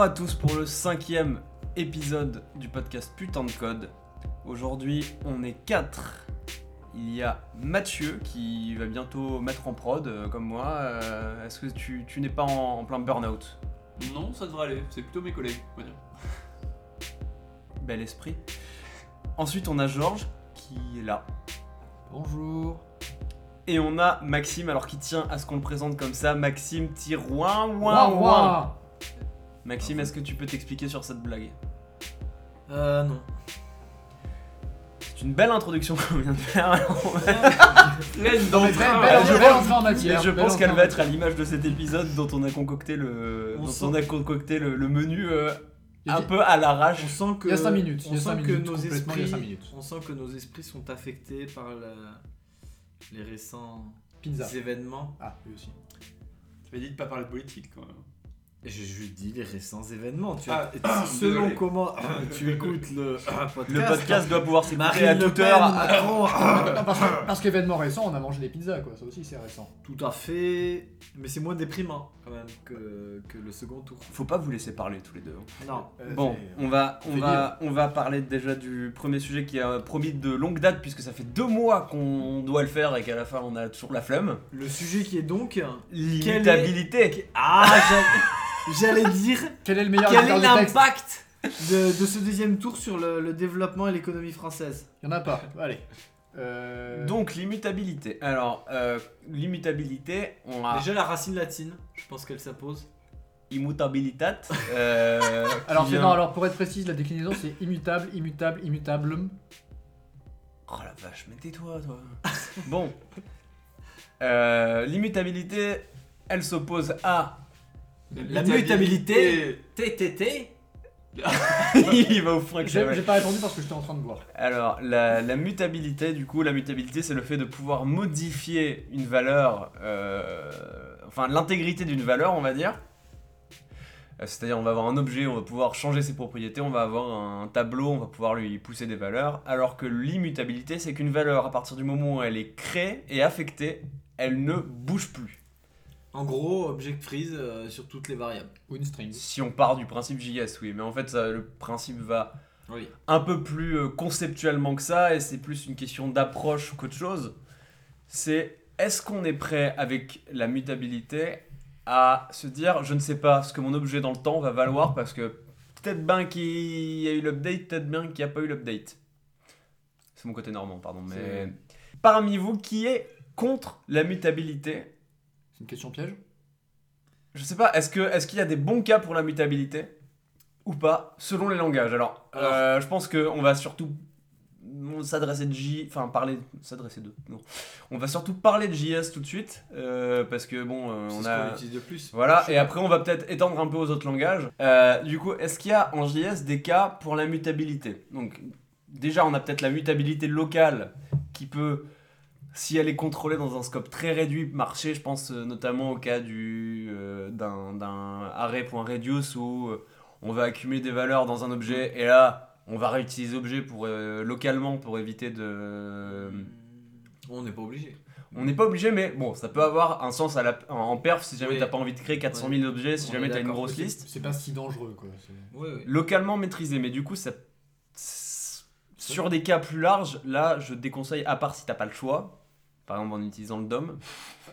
Bonjour à tous pour le cinquième épisode du podcast Putain de Code. Aujourd'hui, on est quatre. Il y a Mathieu qui va bientôt mettre en prod, euh, comme moi. Euh, Est-ce que tu, tu n'es pas en, en plein burn-out? Non, ça devrait aller. C'est plutôt mes collègues, on va dire. Bel esprit. Ensuite, on a Georges qui est là. Bonjour. Et on a Maxime, alors qui tient à ce qu'on le présente comme ça. Maxime tire ouin ouin. Maxime, est-ce que tu peux t'expliquer sur cette blague Euh, non. C'est une belle introduction qu'on vient de faire. Pleine d'entrain. belle, je belle pense- entrée en Mais matière. je belle pense entrée qu'elle en va être à l'image de cet épisode dont on a concocté le, On dont sent- on a concocté le, le menu euh, Il y a un peu à l'arrache. On sent que Il y a cinq minutes, il y On a sent que minutes, nos complètement, il y a cinq esprits, minutes. on sent que nos esprits sont affectés par la- les récents Pizza. événements. Ah, lui aussi. Tu m'as dit de pas parler de politique quand même. Et Je, je dis les récents événements. Tu Ah, as- selon désolé. comment tu écoutes le euh, podcast. Le podcast doit pouvoir s'écouter à toute heure. Non, parce parce qu'événement récent, on a mangé des pizzas, quoi. Ça aussi, c'est récent. Tout à fait. Mais c'est moins déprimant quand même que, que le second tour. Faut pas vous laisser parler tous les deux. Non. Euh, Bon, c'est- on va, on va, on va parler déjà du premier sujet qui a promis de longue date puisque ça fait deux mois qu'on doit le faire et qu'à la fin on a toujours la flemme. Le sujet qui est donc. L'imitabilité. Ah, j'allais- dire. Quel est le meilleur Quel est l'impact de, de ce deuxième tour sur le, le développement et l'économie française Il y en a pas. Allez. Euh... Donc l'immutabilité. Alors euh, l'immutabilité, on a Déjà la racine latine, je pense qu'elle s'impose. immutabilitat. euh, alors, vient- non, alors, pour être précise, la déclinaison, c'est immutable, immutable, immutable. Oh la vache, mais tais-toi, toi. bon. Euh, L'immutabilité, elle s'oppose à. La mutabilité. TTT Il va au fond avec ça, J'ai ouais. j'ai pas répondu parce que j'étais en train de boire. Alors, la, la mutabilité, du coup, la mutabilité, c'est le fait de pouvoir modifier une valeur. euh, enfin, l'intégrité d'une valeur, on va dire. Euh, C'est-à-dire, on va avoir un objet, on va pouvoir changer ses propriétés, on va avoir un tableau, on va pouvoir lui pousser des valeurs. Alors que l'immutabilité, c'est qu'une valeur, à partir du moment où elle est créée et affectée, elle ne bouge plus. En gros, object freeze euh, sur toutes les variables. Ou une string. Si on part du principe JS, oui, mais en fait, ça, le principe va Oui. un peu plus euh, conceptuellement que ça, et c'est plus une question d'approche qu'autre chose. C'est est-ce qu'on est prêt avec la mutabilité à se dire je ne sais pas ce que mon objet dans le temps va valoir parce que peut-être bien qu'il y a eu l'update, peut-être bien qu'il n'y a pas eu l'update. C'est mon côté normand, pardon. Mais parmi vous, qui est contre la mutabilité C'est une question piège? Je sais pas, est-ce que est-ce qu'il y a des bons cas pour la mutabilité? Ou pas selon les langages. Alors, Alors- euh, je pense que on va surtout s'adresser de J, enfin parler, s'adresser de, non, on va surtout parler de JS tout de suite euh, parce que bon, euh, on a qu'on de plus. voilà, et après on va peut-être étendre un peu aux autres langages. Euh, du coup, est-ce qu'il y a en JS des cas pour la mutabilité? Donc déjà, on a peut-être la mutabilité locale qui peut, si elle est contrôlée dans un scope très réduit, marcher. Je pense euh, notamment au cas du euh, d'un array.reduce où euh, on va accumuler des valeurs dans un objet et là on va réutiliser l'objet pour euh, localement pour éviter de On n'est pas obligé. on n'est pas obligé, mais bon, ça peut avoir un sens à la, en perf si jamais Oui. t'as pas envie de créer 400 000 objets, si On jamais t'as une grosse liste. C'est pas si dangereux, quoi. c'est- Oui, oui. Localement maîtrisé, mais du coup, ça, sur des cas plus larges, là, je déconseille, à part si t'as pas le choix, par exemple en utilisant le DOM.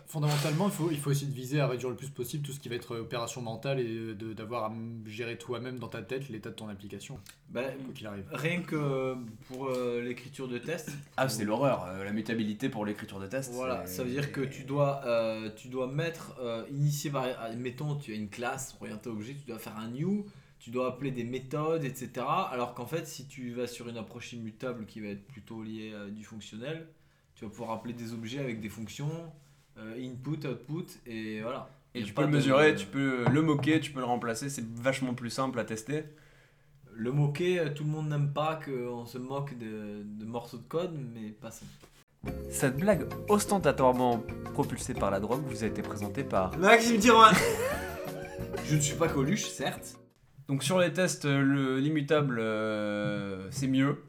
Fondamentalement, il faut, il faut essayer de viser à réduire le plus possible tout ce qui va être opération mentale et de- d'avoir à gérer toi-même dans ta tête l'état de ton application, Bah, quoi qu'il arrive. rien que pour euh, l'écriture de test. Ah, c'est l'horreur, euh, la mutabilité pour l'écriture de test. Voilà, ça veut dire que tu dois, euh, tu dois mettre, euh, initier par, admettons, tu as une classe orientée objet, tu dois faire un new, tu dois appeler des méthodes, etc. Alors qu'en fait, si tu vas sur une approche immutable qui va être plutôt liée à du fonctionnel, tu vas pouvoir appeler des objets avec des fonctions, euh, input, output, et voilà. Et tu peux le de- mesurer, tu peux le moquer, tu peux le remplacer, c'est vachement plus simple à tester. Le moquer, euh, tout le monde n'aime pas qu'on se moque de, de morceaux de code, mais pas ça. Cette blague ostentatoirement propulsée par la drogue vous a été présentée par Maxime Tiroin Je ne suis pas Coluche, certes. Donc sur les tests, euh, le- l'immutable, euh, c'est mieux,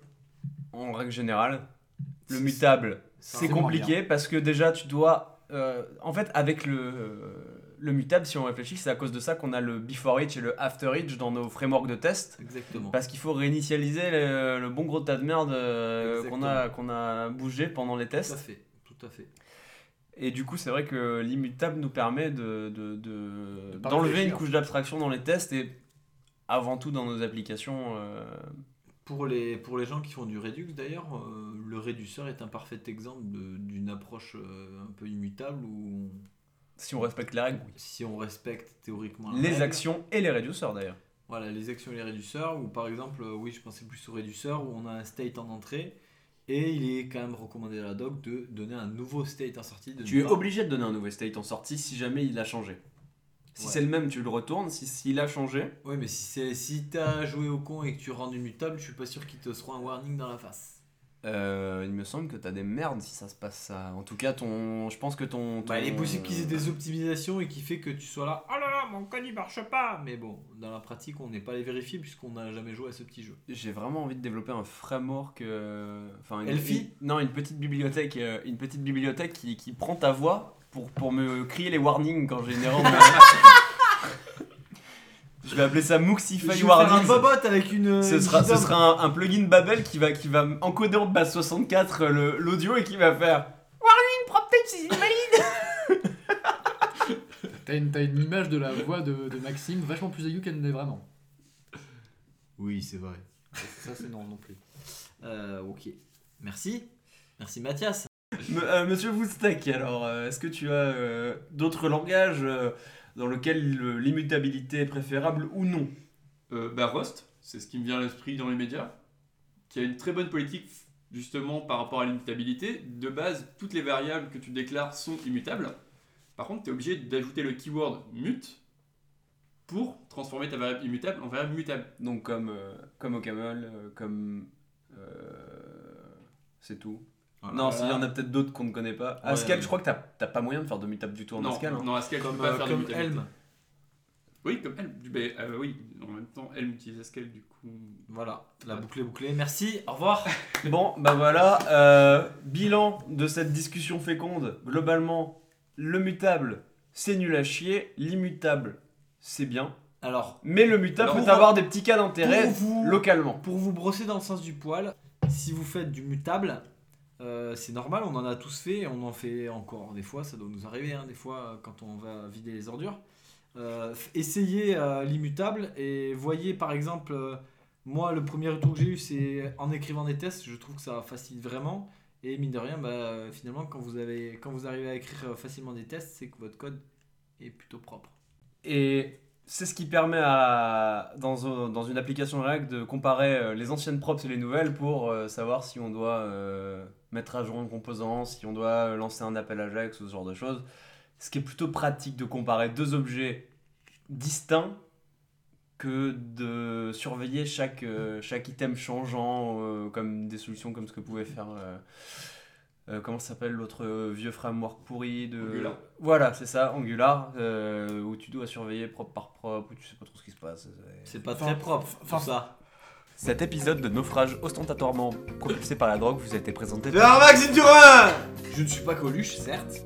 en règle générale. Le mutable, c'est compliqué parce que déjà tu dois... euh, en fait, avec le, le mutable, si on réfléchit, c'est à cause de ça qu'on a le before each et le after each dans nos frameworks de test. Exactement. Parce qu'il faut réinitialiser le, le bon gros tas de merde euh, qu'on a, qu'on a bougé pendant les Tout à tests. fait. Tout à fait. Et du coup, c'est vrai que l'immutable nous permet de, de- de- d'enlever une couche d'abstraction dans les tests et avant tout dans nos applications. euh, Pour les, pour les gens qui font du Redux d'ailleurs, euh, le réduceur est un parfait exemple d'une approche euh, un peu immutable où on- si on respecte les règles. si on respecte théoriquement la Les règle, actions et les réduceurs d'ailleurs. Voilà, les actions et les réduceurs, ou par exemple, euh, oui, je pensais plus au réduceur, où on a un state en entrée, et il est quand même recommandé à la doc de donner un nouveau state en sortie. De Tu es obligé de donner un nouveau state en sortie si jamais il a changé. Si Ouais. c'est le même, tu le retournes. Si s'il a changé, Oui, mais si, c'est- si t'as joué au con et que tu rends immutable, je suis pas sûr qu'il te sera un warning dans la face. euh, il me semble que t'as des merdes si ça se passe ça. En tout cas, ton, je pense que ton. Bah, il est ton- possible qu'ils aient des optimisations et qui fait que tu sois là, oh là là, mon code il marche pas Mais bon, dans la pratique, on n'est pas les vérifier puisqu'on n'a jamais joué à ce petit jeu. J'ai vraiment envie de développer un framework. euh, Enfin, une, Elfie Non, une petite bibliothèque, euh, une petite bibliothèque qui, qui prend ta voix pour, pour me crier les warnings quand j'ai une erreur. je vais appeler ça Je Muxify vais faire un Warnings. avec une. Ce une sera, ce guidon. sera un, un plugin Babel qui va, qui va encoder en base 64 euh, le- l'audio et qui va faire Warning, PropTech, c'est invalide T'as une, t'as une image de la voix de, de Maxime vachement plus aiguë qu'elle n'est vraiment. Oui, c'est vrai. Ça, c'est non non plus. Euh, ok. Merci. Merci Mathias. Euh, Monsieur Woodstack, alors, euh, est-ce que tu as euh, d'autres langages euh, dans lesquels le- l'immutabilité est préférable ou non? Euh, bah, Rust, c'est ce qui me vient à l'esprit dans les médias, qui a une très bonne politique justement par rapport à l'immutabilité. De base, toutes les variables que tu déclares sont immutables. Par contre, tu es obligé d'ajouter le keyword mute pour transformer ta variable immutable en variable mutable. Donc, comme, euh, comme OCaml, comme. euh, c'est tout. Non, s'il y en a peut-être d'autres qu'on ne connaît pas. Ouais, Haskell, ouais. je crois que t'as t'as pas moyen de faire de mutable du tout en non, Haskell. hein. non, Haskell, tu Comme, peux pas euh, faire comme. Helm. Oui, comme Helm. Du- bah, euh, oui, en même temps, Helm utilise Haskell du coup. Voilà, la boucle est bouclée. Merci, au revoir. Bon, bah voilà, euh, bilan de cette discussion féconde. Globalement, le mutable, c'est nul à chier. L'immutable, c'est bien. Alors, Mais le mutable peut avoir des petits cas pour d'intérêt vous, localement. pour vous brosser dans le sens du poil, si vous faites du mutable, euh, c'est normal, on en a tous fait, on en fait encore des fois, ça doit nous arriver, hein, des fois quand on va vider les ordures. Euh, essayez euh, l'immutable et voyez par exemple, euh, moi le premier retour que j'ai eu c'est en écrivant des tests, je trouve que ça facilite vraiment. Et mine de rien, bah, finalement quand vous, avez, quand vous arrivez à écrire facilement des tests, c'est que votre code est plutôt propre. Et c'est ce qui permet à, dans, un- dans une application React de comparer les anciennes props et les nouvelles pour savoir si on doit mettre à jour un composant, si on doit lancer un appel Ajax ou ce genre de choses. Ce qui est plutôt pratique de comparer deux objets distincts que de surveiller chaque, euh, chaque item changeant, euh, comme des solutions comme ce que pouvait faire. euh, euh, comment ça s'appelle l'autre euh, vieux framework pourri de Angular. voilà c'est ça Angular euh, où tu dois surveiller propre par propre où tu sais pas trop ce qui se passe C'est pas Enfin, très propre, enfin, tout ça. Cet épisode de naufrage ostentatoirement propulsé par la drogue vous a été présenté Vers Maxime Turin Je ne suis pas Coluche, certes.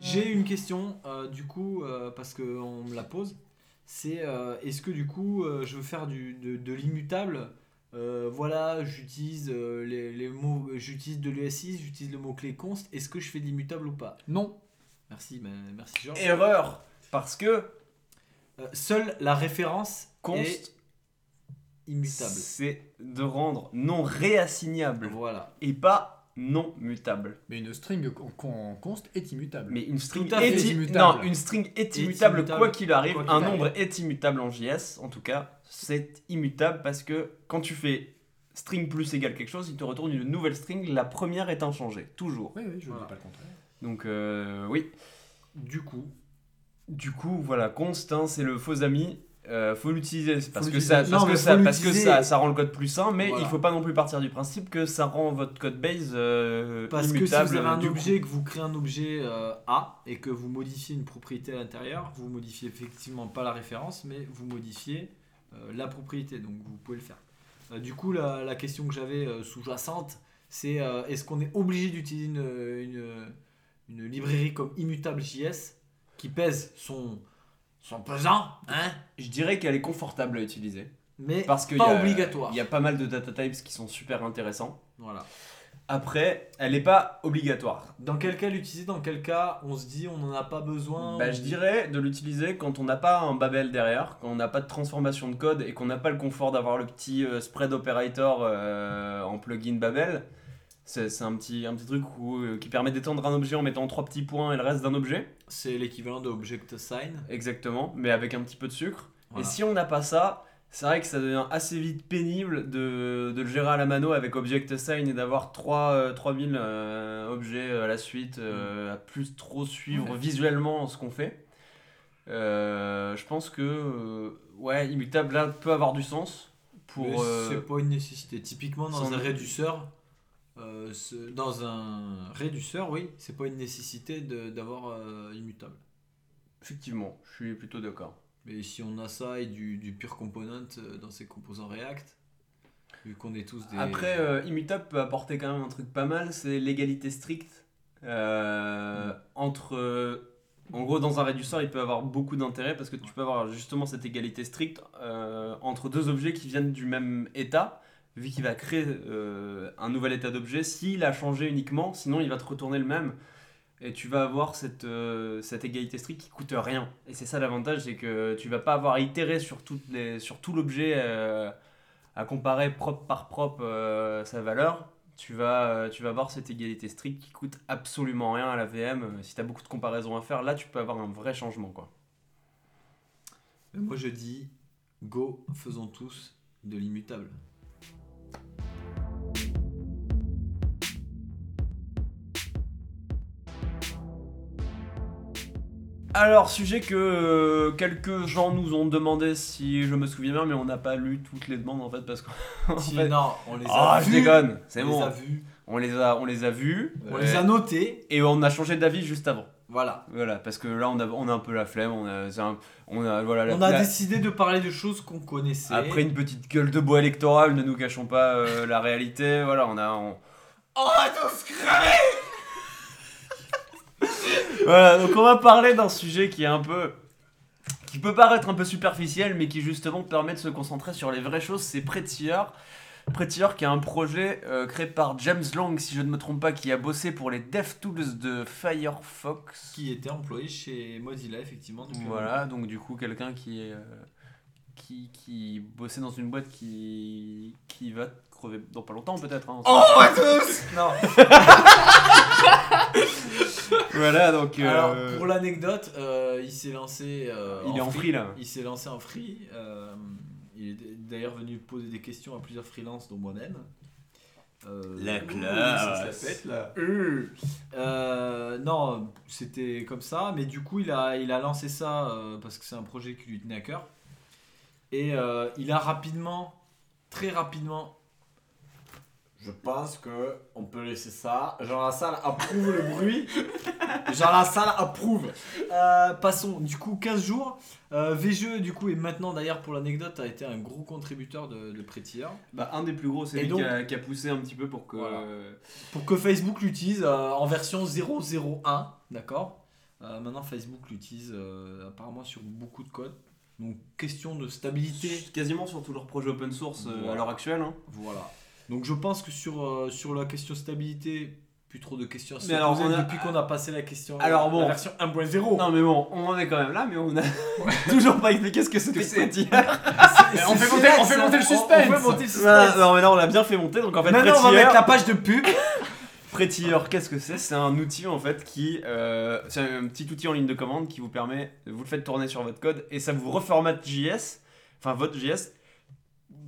J'ai une question, euh, du coup, euh, parce qu'on me la pose. C'est euh, est-ce que du coup, euh, je veux faire du, de, de l'immutable Euh, Voilà, j'utilise euh, les, les mots, j'utilise de l'ES6, j'utilise le mot-clé const. Est-ce que je fais de l'immutable ou pas? Non. Merci, mais- merci Georges. erreur parce que Euh, seule la référence est const immutable. c'est de rendre non réassignable Voilà. et pas non mutable Mais une string con- con- const est immutable. mais une string est, immutable. non une string est Est immutable immutable, quoi qu'il arrive quoi un arrive. nombre est immutable en JS en tout cas c'est immutable parce que quand tu fais string plus égale quelque chose il te retourne une nouvelle string la première est inchangée toujours Oui, oui, je ne Voilà. dis pas le contraire. donc euh, oui Du coup, Du coup, voilà, const, hein, c'est le faux ami. Euh, faut l'utiliser parce que ça, Non, parce que ça, parce que ça, ça rend le code plus sain, mais Voilà. il faut pas non plus partir du principe que ça rend votre code base euh, Parce que si vous avez un objet, coup. que vous créez un objet euh, A et que vous modifiez une propriété à l'intérieur, vous modifiez effectivement pas la référence, mais vous modifiez euh, la propriété. Donc vous pouvez le faire. Euh, du coup, la, la question que j'avais sous-jacente, c'est est-ce qu'on est obligé d'utiliser une, une, une librairie comme immutable JS qui pèse son, son pesant, hein, Je dirais qu'elle est confortable à utiliser. mais Parce qu'il y, pas a- obligatoire. il y a pas mal de data types qui sont super intéressants. Voilà. Après, elle n'est pas obligatoire. Dans quel cas l'utiliser Dans quel cas on se dit on n'en a pas besoin Bah, on- je dirais de l'utiliser quand on n'a pas un Babel derrière, quand on n'a pas de transformation de code et qu'on n'a pas le confort d'avoir le petit euh, spread operator euh, en plugin Babel. C'est un petit, un petit truc où, euh, qui permet d'étendre un objet en mettant trois petits points et le reste d'un objet. C'est l'équivalent de Object Sign. Exactement, mais avec un petit peu de sucre. Voilà. Et si on n'a pas ça, c'est vrai que ça devient assez vite pénible de, de le gérer à la mano avec Object Sign et d'avoir 3, euh, 3000 euh, objets à la suite, euh, à plus trop suivre Ouais. visuellement ce qu'on fait. Euh, je pense que euh, ouais, immutable là peut avoir du sens pour. Euh, C'est pas une nécessité. Typiquement dans un réduceur, euh, ce- dans un réduceur, oui, c'est pas une nécessité d'avoir euh, immutable. Effectivement, je suis plutôt d'accord. Mais si on a ça et du, du pure component euh, dans ses composants React, vu qu'on est tous des. Après, euh, Immutable peut apporter quand même un truc pas mal, c'est l'égalité stricte. euh, Entre. en gros, dans un réducteur, il peut avoir beaucoup d'intérêt parce que tu peux avoir justement cette égalité stricte euh, entre deux objets qui viennent du même état, vu qu'il va créer euh, un nouvel état d'objet. S'il a changé uniquement, sinon il va te retourner le même. Et tu vas avoir cette, euh, cette égalité stricte qui coûte rien. Et c'est ça l'avantage, c'est que tu vas pas avoir à itérer sur, toutes les, sur tout l'objet euh, à comparer propre par propre sa valeur. Tu vas, tu vas avoir cette égalité stricte qui coûte absolument rien à la VM. Si tu as beaucoup de comparaisons à faire, là tu peux avoir un vrai changement. Quoi. Moi je dis, go, faisons tous de l'immutable. Alors, sujet que euh, quelques gens nous ont demandé si je me souviens bien, mais on n'a pas lu toutes les demandes en fait parce qu'on. Si, fait- non, on les a Ah, je déconne, c'est on bon. les a vus. On les a, on les a vus. On les a notés. Et on a changé d'avis juste avant. Voilà. Voilà, parce que là on a, on a un peu la flemme. On a, un- on a, voilà, la- On a la- décidé de parler de choses qu'on connaissait. Après une petite gueule de bois électorale, ne nous cachons pas euh, la réalité. Voilà, on a. on- on va tous crever Voilà, donc on va parler d'un sujet qui est un peu. qui peut paraître un peu superficiel, mais qui justement permet de se concentrer sur les vraies choses. C'est Prettier. Prettier qui est un projet euh, créé par James Long, si je ne me trompe pas, qui a bossé pour les DevTools de Firefox. Qui était employé chez Mozilla, effectivement. Voilà, donc du coup, quelqu'un qui euh, qui, qui bossait dans une boîte qui. qui va crever dans pas longtemps, peut-être. hein. On va tous Non. Voilà, donc. euh, Alors, pour l'anecdote, euh, il s'est lancé. euh, il est en free là. Il s'est lancé en free. Il est d'ailleurs venu poser des questions à plusieurs freelances, dont moi-même. Euh, La ouh, classe. ça pète, là. Euh, euh, non, c'était comme ça, mais du coup, il a, il a lancé ça euh, parce que c'est un projet qui lui tenait à cœur. Et euh, il a rapidement, très rapidement. Je pense que on peut laisser ça. Jean Lassalle approuve le bruit. Jean Lassalle approuve. Euh, passons, du coup, 15 jours. Euh, VGE, du coup, et maintenant d'ailleurs pour l'anecdote, a été un gros contributeur de, de Prettier. Bah, un des plus gros, c'est lui donc- qui, a, qui a poussé un petit peu pour que. Voilà. euh, Pour que Facebook l'utilise euh, en version 0.01, d'accord? Maintenant, Facebook l'utilise apparemment sur beaucoup de codes. Donc, question de stabilité. quasiment sur tous leurs projets open source à l'heure actuelle. hein. Voilà. Donc, je pense que sur, euh, sur la question stabilité, plus trop de questions à se Mais alors, poser on a- depuis qu'on a passé la question. Alors, bon. La version 1.0. Non, mais bon, on en est quand même là, mais on a toujours pas expliqué ce que c'était Que c'est- Prettier. C'est- on fait monter- on fait monter le suspense. On fait monter le suspense. Non, mais là, on l'a bien fait monter. Donc en fait, Maintenant, on va mettre la page de pub. Prettier, qu'est-ce que c'est? C'est un outil en fait qui. euh, c'est un petit outil en ligne de commande qui vous permet. Vous le faites tourner sur votre code et ça vous reformate JS, enfin votre JS,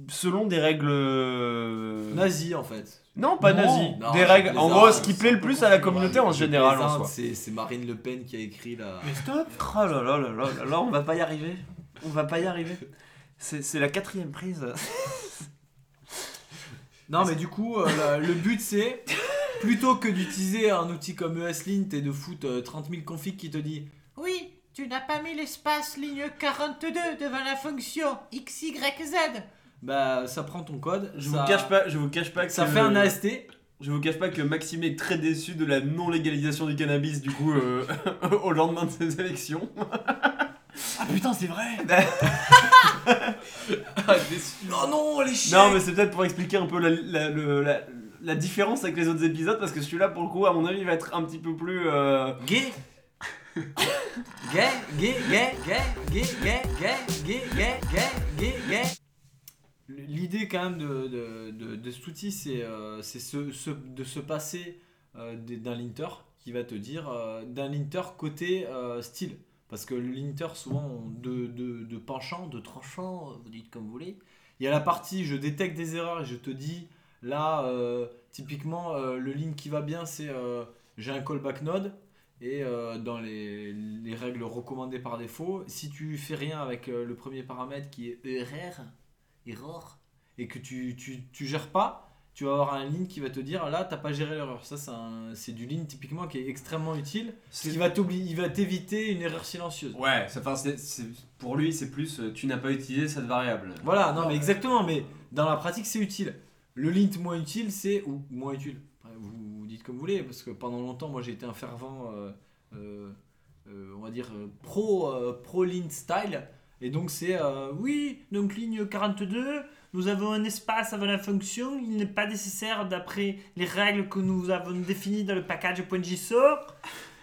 selon des règles. euh, Nazi, en fait. Non, pas Non. nazi. Non, des règles. En gros, ce qui plaît le plus à la communauté en général en plaisante, soi. C'est Marine Le Pen qui a écrit la. Mais stop Oh là là là là là là, on va pas y arriver. On va pas y arriver. C'est c'est la quatrième prise. Non, mais du coup, euh, la- le but c'est plutôt que d'utiliser un outil comme ESLint et de foutre euh, 30 000 configs qui te dit Oui, tu n'as pas mis l'espace ligne 42 devant la fonction XYZ. Bah ça prend ton code, Je ça, vous cache pas, je vous cache pas que ça fait un AST. Je vous cache pas que Maxime est très déçu de la non-légalisation du cannabis, du coup, euh, au lendemain de ces élections. Ah putain, c'est vrai Ah, déçu. Non, non, les chiens Non, mais c'est peut-être pour expliquer un peu la, la- le- la- la différence avec les autres épisodes, parce que celui-là, pour le coup, à mon avis, va être un petit peu plus. euh, Gay Gay, gay, gay, gay, gay, gay, gay, gay, gay, gay, gay, gay. L'idée quand même de, de, de, cet outil, c'est euh, ce, ce- de se passer euh, d'un linter qui va te dire euh, d'un linter côté euh, style. Parce que le linter, souvent, deux de, de penchants, de tranchants, vous dites comme vous voulez. Il y a la partie je détecte des erreurs et je te dis là, typiquement, le link qui va bien, c'est j'ai un callback node. Et dans les, les règles recommandées par défaut, si tu fais rien avec le premier paramètre qui est erreur, error, et que tu, tu, tu gères pas, tu vas avoir un link qui va te dire là, t'as pas géré l'erreur. Ça, c'est du link typiquement qui est extrêmement utile. Qui va il va t'éviter une erreur silencieuse. Ouais, enfin, c'est- c'est- pour lui, c'est plus euh, tu n'as pas utilisé cette variable. Voilà, non, mais exactement, mais dans la pratique, c'est utile. Le lint moins utile, c'est. ou moins utile. Vous, vous dites comme vous voulez, parce que pendant longtemps, moi j'ai été un fervent, euh, euh, euh, on va dire, pro, pro lint style. Et donc, c'est. euh, oui, donc ligne 42, nous avons un espace avant la fonction, il n'est pas nécessaire d'après les règles que nous avons définies dans le package.jso.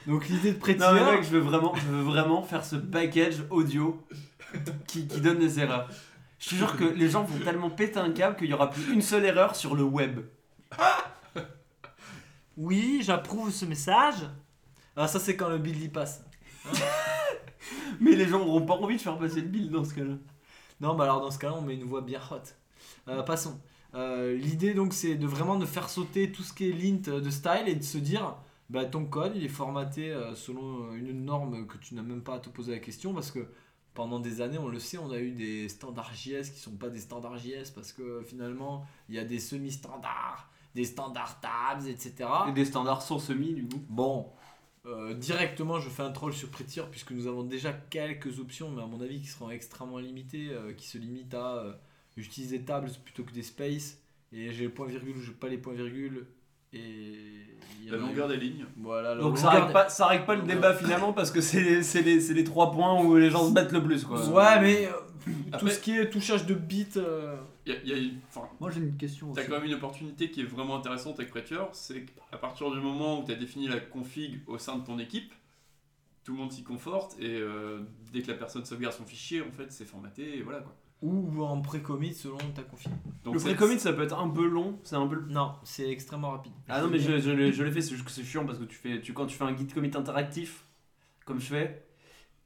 Donc, l'idée de prêter. Non, mais mec, je veux vraiment, je veux vraiment faire ce package audio qui, qui donne des erreurs. Je te jure que les gens vont tellement péter un câble qu'il y aura plus une seule erreur sur le web. Oui, j'approuve ce message. Ah, ça, c'est quand le build y passe. Mais les gens auront pas envie de faire passer le bill dans ce cas-là. Non, bah alors dans ce cas-là, on met une voix bien hot. Euh, passons. Euh, L'idée donc, c'est de vraiment de faire sauter tout ce qui est lint de style et de se dire, bah ton code il est formaté euh, selon une norme que tu n'as même pas à te poser la question parce que pendant des années, on le sait, on a eu des standards JS qui sont pas des standards JS parce que finalement, il y a des semi-standards, des standards tabs, etc. Et des standards source semi, du coup. Bon, euh, directement, je fais un troll sur Prettier puisque nous avons déjà quelques options, mais à mon avis qui seront extrêmement limitées, euh, qui se limitent à euh, j'utilise des tables plutôt que des spaces, et j'ai le point virgule ou j'ai pas les points virgules, et La longueur des lignes. Voilà, Donc ça règle pas, ça règle pas le débat finalement parce que c'est les, c'est les, c'est les trois points où les gens se battent le plus, quoi. Ouais, mais euh, tout Après- ce qui est touchage de bits. Il y a- il y a une- enfin, Moi j'ai une question T'as aussi. quand même une opportunité qui est vraiment intéressante avec Prettier, c'est qu'à partir du moment où tu as défini la config au sein de ton équipe, tout le monde s'y conforte et euh, dès que la personne sauvegarde son fichier, en fait, c'est formaté et voilà quoi. ou en pré-commit selon ta config. Donc Le pré-commit ça peut être un peu long, c'est un peu Non, c'est extrêmement rapide. Ah non mais je, je l'ai je l'ai fait, c'est juste que c'est chiant parce que tu fais, tu, quand tu fais un git commit interactif, comme je fais,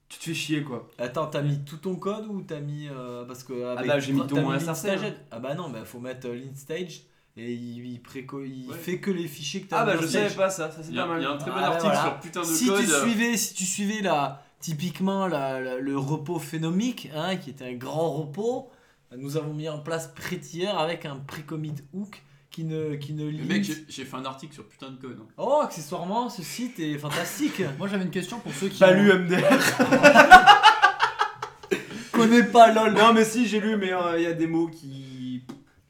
tu te fais chier quoi. Attends, t'as mis tout ton code ou t'as mis. euh, parce que. avec- bah, j'ai mis tout mon SRC. Ah bah non, bah faut mettre euh, lint stage et il, il, préco- il Ouais. fait que les fichiers que t'as Ah bah je savais pas ça, ça c'est Il y, a, pas mal. il y a un très bon Ah, article voilà. sur putain de Si code. tu suivais, si tu suivais la, typiquement la- la- le repos phénomique, hein, qui était un grand repos, nous avons mis en place Prettier avec un pre-commit hook qui ne, qui ne limite. mec, j'ai- fait un article sur putain de code. hein. Oh, accessoirement, ce site est fantastique. Moi j'avais une question pour ceux qui. Pas ont- lu MDR. connais pas LOL. non mais si j'ai lu mais euh, il y a des mots qui...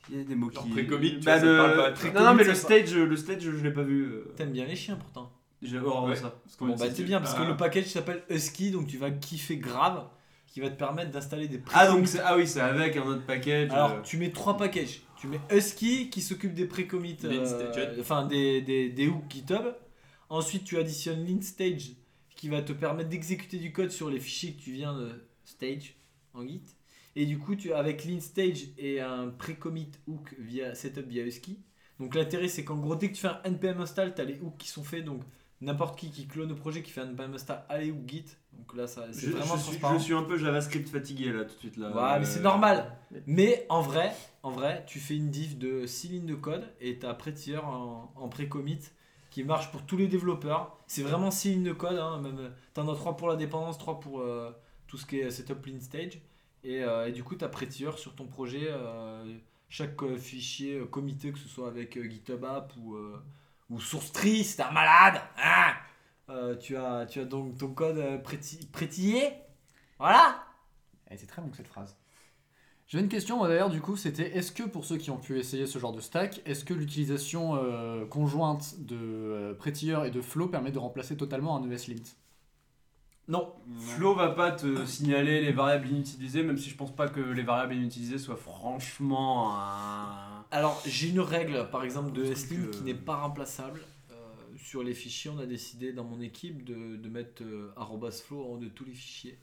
Il y a des mots Genre qui... pré-commit, tu Bah, le- pas. Non Pré-commit, non mais le stage, le stage je l'ai pas vu. euh, T'aimes bien les chiens pourtant. De Ouais. ça. Parce Bon bah c'est bien parce que Ah. le package s'appelle Husky donc tu vas kiffer grave qui va te permettre d'installer des Ah donc ah oui c'est avec un autre package. Alors euh, tu mets trois packages. Tu mets Husky qui s'occupe des pré-commits, euh, enfin des, des, des hooks GitHub. Ensuite tu additionnes Lint Stage qui va te permettre d'exécuter du code sur les fichiers que tu viens de stage en Git. Et du coup tu avec Lint Stage et un pré-commit hook via setup via Husky. Donc l'intérêt c'est qu'en gros dès que tu fais un npm install, tu as les hooks qui sont faits donc n'importe qui qui clone le projet qui fait un npm install allez hook git. Donc là ça c'est je, vraiment je suis, transparent. je suis un peu JavaScript fatigué là tout de suite là. Ouais, mais c'est Euh, normal. Mais en vrai, en vrai, tu fais une diff de 6 lignes de code et tu as en, en pré-commit qui marche pour tous les développeurs. C'est vraiment 6 lignes de code. Hein, même, t'en as 3 pour la dépendance, 3 pour euh, tout ce qui est setup clean stage. Et, euh, et du coup, tu as sur ton projet. euh, chaque fichier commité, que ce soit avec GitHub App ou, ou SourceTree, c'est un malade. hein. Tu, as, donc ton code Prettier. Voilà. Eh, c'est très long cette phrase. J'avais une question moi, d'ailleurs du coup, c'était est-ce que pour ceux qui ont pu essayer ce genre de stack, est-ce que l'utilisation euh, conjointe de euh, Prettier et de Flow permet de remplacer totalement un ESLint Non. Flow va pas te signaler les variables inutilisées, même si je pense pas que les variables inutilisées soient franchement un. Alors, j'ai une règle, par exemple, de Un truc, SLint euh, qui n'est pas remplaçable. Euh, sur les fichiers, on a décidé dans mon équipe de, de mettre euh, arrobas flow en haut de tous les fichiers.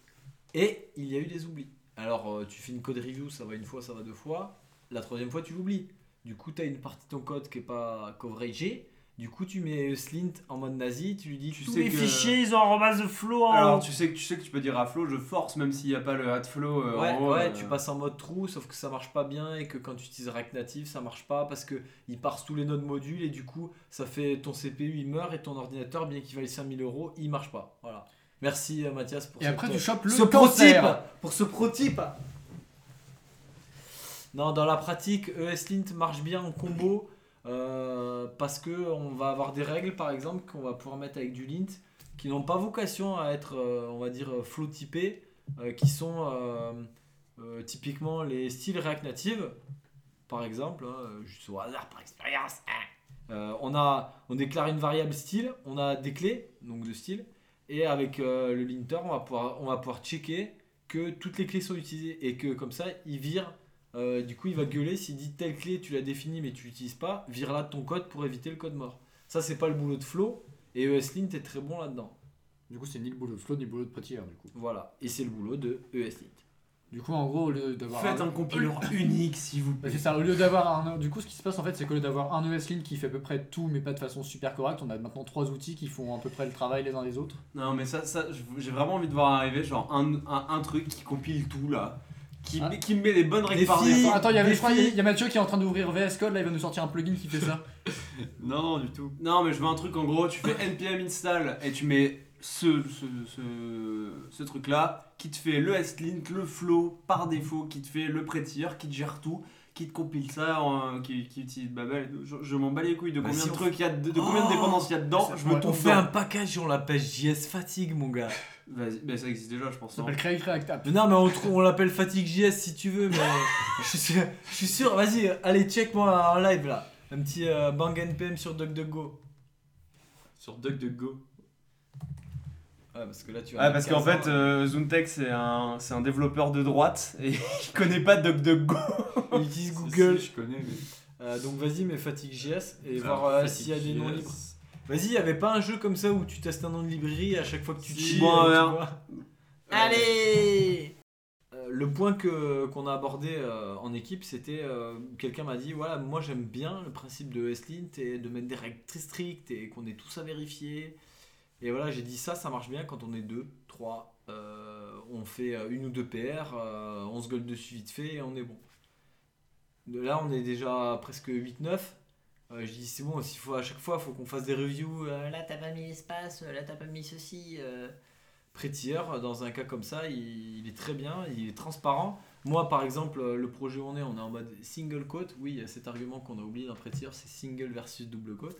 Et il y a eu des oublis. Alors, euh, tu fais une code review, ça va une fois, ça va deux fois. La troisième fois, tu l'oublies. Du coup, tu as une partie de ton code qui n'est pas coveragée. Du coup, tu mets Slint en mode nazi, tu lui dis Tu tous sais les que- fichiers, ils ont arrobas de flow en Alors haut. tu sais que tu sais que tu peux dire à Flow, je force même s'il n'y a pas le add flow. euh, Ouais, en haut, ouais, euh, tu passes en mode trou, sauf que ça marche pas bien et que quand tu utilises React Native, ça marche pas parce que il parse tous les nodes modules et du coup, ça fait ton CPU il meurt et ton ordinateur, bien qu'il vaille 5000 euros, il marche pas. Voilà. Merci euh, Mathias pour Et après cette- tu chopes le ce pro cancer. type pour ce pro type. Non, dans la pratique, ESLint marche bien en combo euh, parce que on va avoir des règles par exemple qu'on va pouvoir mettre avec du lint qui n'ont pas vocation à être, euh, on va dire, euh, flow typés, euh, qui sont euh, euh, typiquement les styles React Native, par exemple, hein, euh, juste au hasard par expérience. hein. Euh, on, a, on déclare une variable style, on a des clés donc de style, et avec euh, le linter, on va, pouvoir, on va pouvoir checker que toutes les clés sont utilisées et que comme ça, il vire. euh, du coup, il va gueuler s'il dit telle clé, tu l'as définie mais tu l'utilises pas, vire là de ton code pour éviter le code mort. Ça, c'est pas le boulot de Flow et ESLint est très bon là-dedans. Du coup c'est ni le boulot de Flow ni le boulot de Prettier du coup. Voilà, et c'est le boulot de ESLint. Du coup en gros au lieu d'avoir Faites un compileur unique s'il vous Bah, plaît. c'est ça, au lieu d'avoir un. Du coup, ce qui se passe en fait, c'est qu'au lieu d'avoir un ESLint qui fait à peu près tout, mais pas de façon super correcte, on a maintenant trois outils qui font à peu près le travail les uns les autres. Non mais ça, ça j'ai vraiment envie de voir arriver genre un, un, un truc qui compile tout là, qui, Ah. qui me met les bonnes règles par défaut. Attends, il y, a- filles. il y a Mathieu qui est en train d'ouvrir VS Code, là il va nous sortir un plugin qui fait ça. Non, non, du tout. Non mais je veux un truc en gros, tu fais npm install et tu mets ce, ce, ce, ce truc là qui te fait le slint, le flow par défaut, qui te fait le Prettier, qui te gère tout, qui te compile ça, en- qui, qui utilise Babel. Je, je m'en bats les couilles de Bah, combien si de on trucs il y a, de, de combien de Oh dépendances il y a dedans. Je me tombe On fait un dedans. package et on l'appelle JS Fatigue, mon gars. Vas-y, ça existe déjà je pense. Ça non s'appelle Create React App. Mais non, mais on, trou- on l'appelle Fatigue JS si tu veux, mais je suis sûr, je suis sûr vas-y, allez, check moi en live là. Un petit euh, bang NPM sur DuckDuckGo. Sur DuckDuckGo. Ouais, parce que là tu vas Ouais, mettre parce qu'en 15 ans, fait, euh, Zuntech, c'est un, c'est un développeur de droite et il connaît pas DuckDuckGo. il utilise Google. si, je connais, mais. Euh, donc vas-y, mais Fatigue JS et Alors, voir euh, s'il y a des noms libres. Vas-y, y avait pas un jeu comme ça où tu testes un nom de librairie à chaque fois que tu Si, chies, bon, euh, tu ouais. vois Allez Euh, Le point que qu'on a abordé euh, en équipe, c'était euh, quelqu'un m'a dit voilà, moi j'aime bien le principe de SLint et de mettre des règles très strictes et qu'on ait tous à vérifier. Et voilà, j'ai dit ça, ça marche bien quand on est deux, trois, euh, on fait euh, une ou deux PR, euh, on se gueule dessus vite fait et on est bon. Là, on est déjà presque 8-9. Euh, je dis c'est bon, s'il faut à chaque fois, faut qu'on fasse des reviews. euh, Là, t'as pas mis l'espace, là, t'as pas mis ceci. euh. Prettier, dans un cas comme ça, il, est très bien, il est transparent. Moi, par exemple, le projet où on est, on est en mode single quote. Oui, il y a cet argument qu'on a oublié dans Prettier, c'est single versus double quote.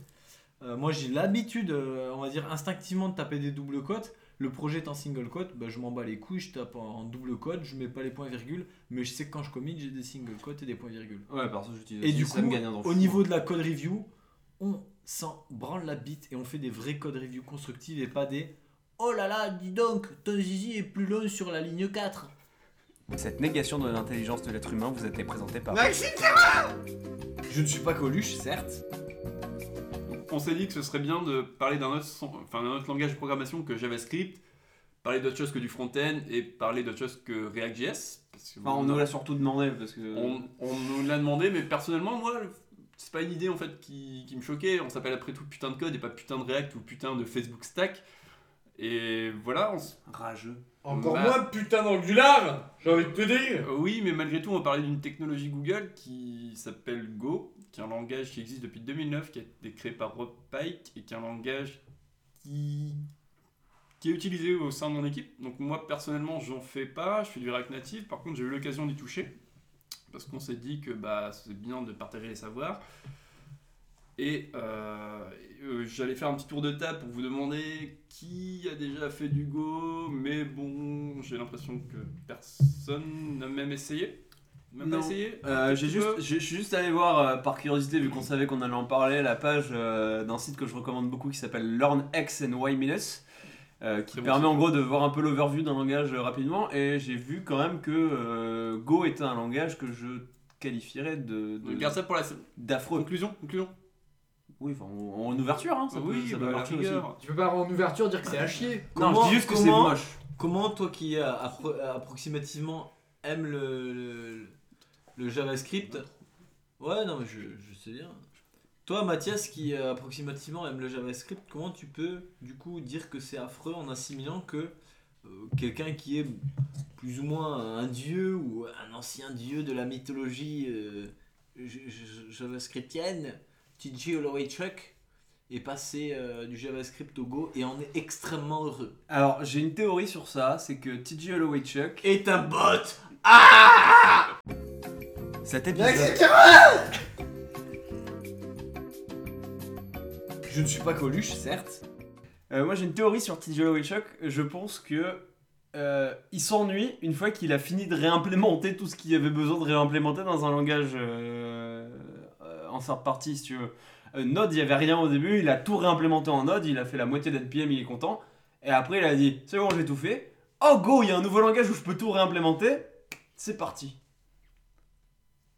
Euh, moi, j'ai l'habitude, euh, on va dire instinctivement, de taper des double quotes. Le projet est en single quote, bah, je m'en bats les couilles, je tape en, double quote, je mets pas les points virgules, mais je sais que quand je commit, j'ai des single quotes et des points virgules. Ouais, parce que j'utilise Et du coup, au fou. niveau de la code review, on s'en branle la bite et on fait des vrais code review constructives et pas des Oh là là, dis donc, ton zizi est plus long sur la ligne 4. Cette négation de l'intelligence de l'être humain vous a été présentée par. Je ne suis pas Coluche, certes. On s'est dit que ce serait bien de parler d'un autre, son- enfin, d'un autre langage de programmation que JavaScript, parler d'autre chose que du front-end et parler d'autre chose que React.js. parce que Enfin, on nous l'a surtout demandé parce que. on, on nous l'a demandé, mais personnellement, moi, c'est pas une idée en fait qui, qui me choquait. On s'appelle après tout putain de code et pas putain de React ou putain de Facebook Stack. Et voilà, on s- Rageux. Encore moins putain d'angular, j'ai envie de te dire. Oui, mais malgré tout, on va parler d'une technologie Google qui s'appelle Go, qui est un langage qui existe depuis 2009, qui a été créé par Rob Pike et qui est un langage qui, est utilisé au sein de mon équipe. Donc moi, personnellement, j'en fais pas, je fais du React Native. Par contre, j'ai eu l'occasion d'y toucher parce qu'on s'est dit que bah, c'est bien de partager les savoirs. Et euh, euh, j'allais faire un petit tour de table pour vous demander qui a déjà fait du Go, mais bon, j'ai l'impression que personne n'a même essayé. Même Non. pas essayé Euh, j'ai juste, peu j'ai- je suis juste allé voir euh, par curiosité, vu qu'on savait qu'on allait en parler, la page euh, d'un site que je recommande beaucoup qui s'appelle Learn X and Y Minus, euh, qui Très bon permet site. en gros de voir un peu l'overview d'un langage euh, rapidement. Et j'ai vu quand même que euh, Go était un langage que je qualifierais de, de- Garde ça pour la d'affreux. conclusion. Conclusion. Oui, enfin, en, en ouverture, hein, ça peut, oui, ça bah, peut la marcher aussi. rigueur. Tu peux pas en ouverture dire que c'est à chier. Non, je Comment- dis juste que c'est comment- moche. Comment toi qui euh, appro- approximativement aime le, le, le JavaScript. Ouais, non, mais je, je sais bien. Toi, Mathias, qui euh, approximativement aime le JavaScript, comment tu peux du coup dire que c'est affreux en assimilant que euh, quelqu'un qui est plus ou moins un dieu ou un ancien dieu de la mythologie euh, javascriptienne, TJ Holloway-Chuck, est passé du JavaScript au Go et en est extrêmement heureux? Alors, j'ai une théorie sur ça, c'est que TJ Holloway-Chuck, est un bot cet épisode... Je ne suis pas Coluche, certes. Euh, moi j'ai une théorie sur TJ Holloway-Chuck. Je pense que euh, il s'ennuie une fois qu'il a fini de réimplémenter tout ce qu'il avait besoin de réimplémenter dans un langage euh, en third party, si tu veux. Node, il n'y avait rien au début, il a tout réimplémenté en Node, il a fait la moitié d'NPM, il est content. Et après il a dit c'est bon, j'ai tout fait. Oh go, il y a un nouveau langage où je peux tout réimplémenter. C'est parti.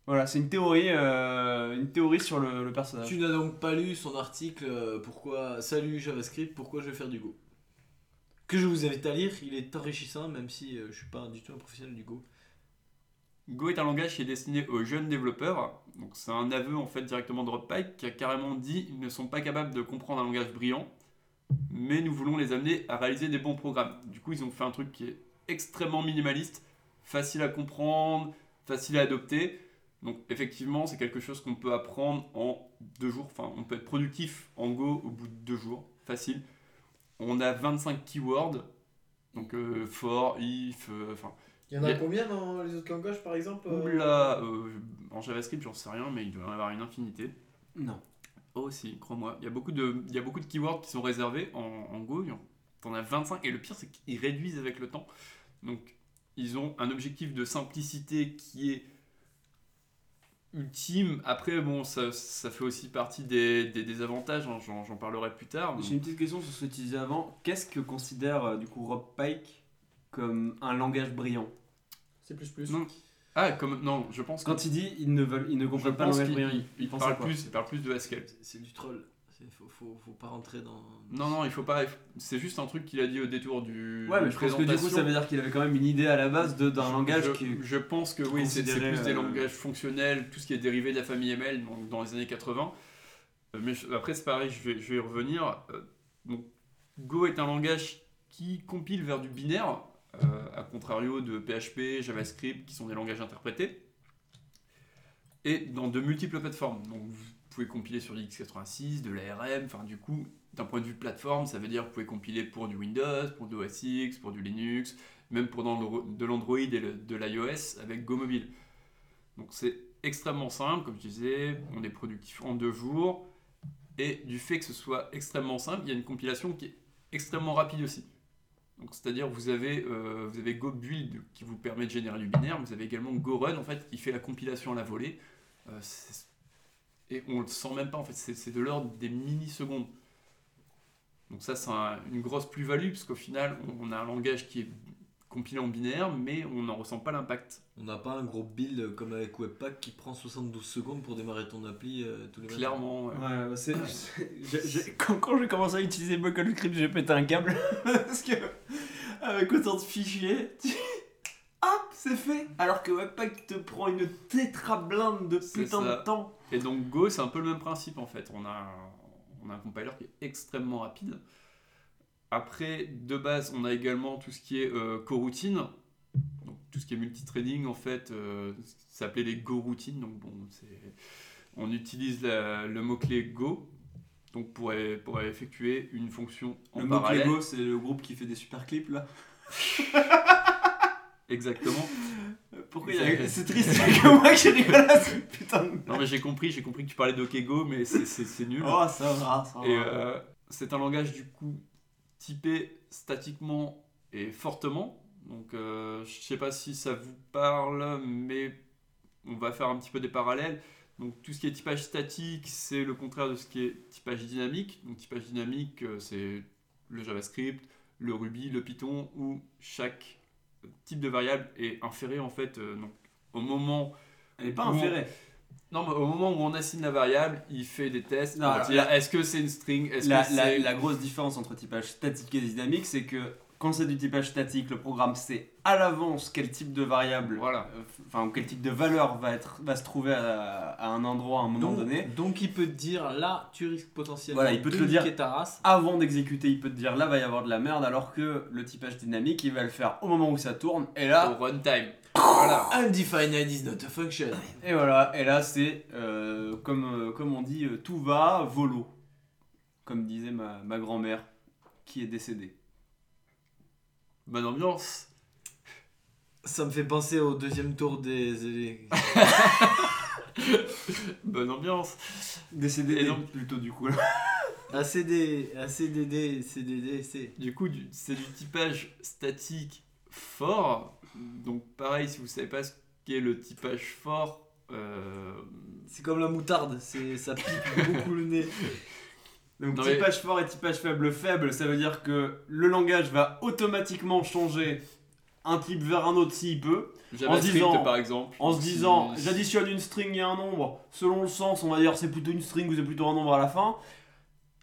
Voilà, c'est une théorie, euh, une théorie sur le, le personnage. Tu n'as donc pas lu son article euh, Pourquoi Salut JavaScript, pourquoi je vais faire du Go? Que je vous invite à lire, il est enrichissant, même si euh, je suis pas du tout un professionnel du Go. Go est un langage qui est destiné aux jeunes développeurs. Donc c'est un aveu en fait directement de Rob Pike qui a carrément dit ils ne sont pas capables de comprendre un langage brillant, mais nous voulons les amener à réaliser des bons programmes. Du coup ils ont fait un truc qui est extrêmement minimaliste, facile à comprendre, facile à adopter. Donc effectivement c'est quelque chose qu'on peut apprendre en deux jours. Enfin on peut être productif en Go au bout de deux jours, facile. On a 25 keywords, donc euh, for, if, euh, enfin Il y en a Il y a- combien dans les autres langages par exemple euh Oula, euh, en JavaScript, j'en sais rien, mais il doit y en avoir une infinité. Non. Oh, si, crois-moi. Il y, a beaucoup de, il y a beaucoup de keywords qui sont réservés en, en Go. il y en- T'en as 25, et le pire, c'est qu'ils réduisent avec le temps. Donc, ils ont un objectif de simplicité qui est ultime. Après, bon, ça, ça fait aussi partie des, des désavantages, hein, j'en j'en parlerai plus tard. J'ai une petite question sur ce que tu disais avant. Qu'est-ce que considère euh, du coup Rob Pike comme un langage brillant? C'est plus plus. Non. Ah, comme, non, je pense que- Quand il dit ils ne veulent, ils ne je comprennent pas le langage brillant, il, il pense à parle quoi? plus, il parle plus de Haskell. C'est du troll. C'est- Faut, faut, faut pas rentrer dans. Non, non, il faut pas. C'est juste un truc qu'il a dit au détour du. Ouais, mais je pense que du coup ça veut dire qu'il avait quand même une idée à la base de- d'un langage je, qui. Je pense que oui, c'est plus des euh, langages fonctionnels, tout ce qui est dérivé de la famille ML donc dans les années 80. Euh, Mais je- après, c'est pareil, je vais, je vais y revenir. Euh, Donc, Go est un langage qui compile vers du binaire, euh, à contrario de PHP, JavaScript, qui sont des langages interprétés, et dans de multiples plateformes. Donc, vous pouvez compiler sur l'X86, de l'ARM, enfin, du coup, d'un point de vue plateforme, ça veut dire que vous pouvez compiler pour du Windows, pour du OS X, pour du Linux, même pour de l'Android et de l'iOS avec Go Mobile. Donc c'est extrêmement simple, comme je disais, on est productif en deux jours, et du fait que ce soit extrêmement simple, il y a une compilation qui est extrêmement rapide aussi. Donc c'est-à-dire vous avez euh, vous avez Go Build qui vous permet de générer du binaire, vous avez également Go Run en fait qui fait la compilation à la volée, Euh, et on le sent même pas en fait, c'est de l'ordre des millisecondes. Donc ça c'est un- une grosse plus-value parce qu'au final on a un langage qui est compilé en binaire, mais on n'en ressent pas l'impact. On n'a pas un gros build comme avec Webpack qui prend 72 secondes pour démarrer ton appli euh, tous les matins. Clairement, ouais. Ouais, bah, quand quand j'ai commencé à utiliser BuckleScript, j'ai pété un câble. Parce que. Avec autant de fichiers. tu- Hop, c'est fait Alors que Webpack te prend une tétrablinde de putain de temps. Et donc Go, c'est un peu le même principe en fait. On a, un- on a un compiler qui est extrêmement rapide. Après, de base, on a également tout ce qui est euh, coroutine. Donc tout ce qui est multithreading en fait, euh, ça s'appelait les Go routines. Donc bon, on utilise la- le mot-clé Go. Donc pour, pour effectuer une fonction en Le parallèle. Lego, c'est le groupe qui fait des super clips là. Exactement. Pourquoi il y a-. C'est triste, que moi qui rigole à ce putain de. Non mais j'ai compris, j'ai compris que tu parlais d'OkGo, mais c'est, nul. Oh, ça va, ça va. Et euh, c'est un langage du coup typé statiquement et fortement. Donc euh, je sais pas si ça vous parle, mais on va faire un petit peu des parallèles. Donc tout ce qui est typage statique, c'est le contraire de ce qui est typage dynamique. Donc typage dynamique, euh, c'est le JavaScript, le Ruby, le Python, où chaque type de variable est inféré en fait euh, donc, au moment Elle n'est pas inférée. non, mais au moment où on assigne la variable, il fait des tests Non, pour alors, dire la- est-ce que c'est une string, est-ce La, que la- la grosse différence entre typage statique et dynamique, c'est que quand c'est du typage statique, le programme sait à l'avance quel type de variable, Voilà. euh, enfin quel type de valeur va, être, va se trouver à, à un endroit à un moment Donc, donné. donc il peut te dire là, tu risques potentiellement Voilà, il peut te le dire. niquer ta race. Avant d'exécuter, il peut te dire là va y avoir de la merde, alors que le typage dynamique, il va le faire au moment où ça tourne, et là, au runtime Voilà. Undefined is not a function. et voilà, et là c'est euh, comme, euh, comme on dit, euh, tout va volo, comme disait ma, ma grand-mère qui est décédée. Bonne ambiance. Ça me fait penser au deuxième tour des. des- Bonne ambiance. Décédée Et et donc- donc plutôt du coup là. ACD, ACDD, CDD, C. Du coup, c'est du typage statique fort. Donc pareil, si vous savez pas ce qu'est le typage fort, euh, C'est comme la moutarde, ça pique beaucoup le nez. Donc Non, mais- typage fort et typage faible faible, ça veut dire que le langage va automatiquement changer un type vers un autre s'il peut, JavaScript disant- par exemple. en se disant si- j'additionne une string et un nombre, selon le sens on va dire c'est plutôt une string ou c'est plutôt un nombre à la fin.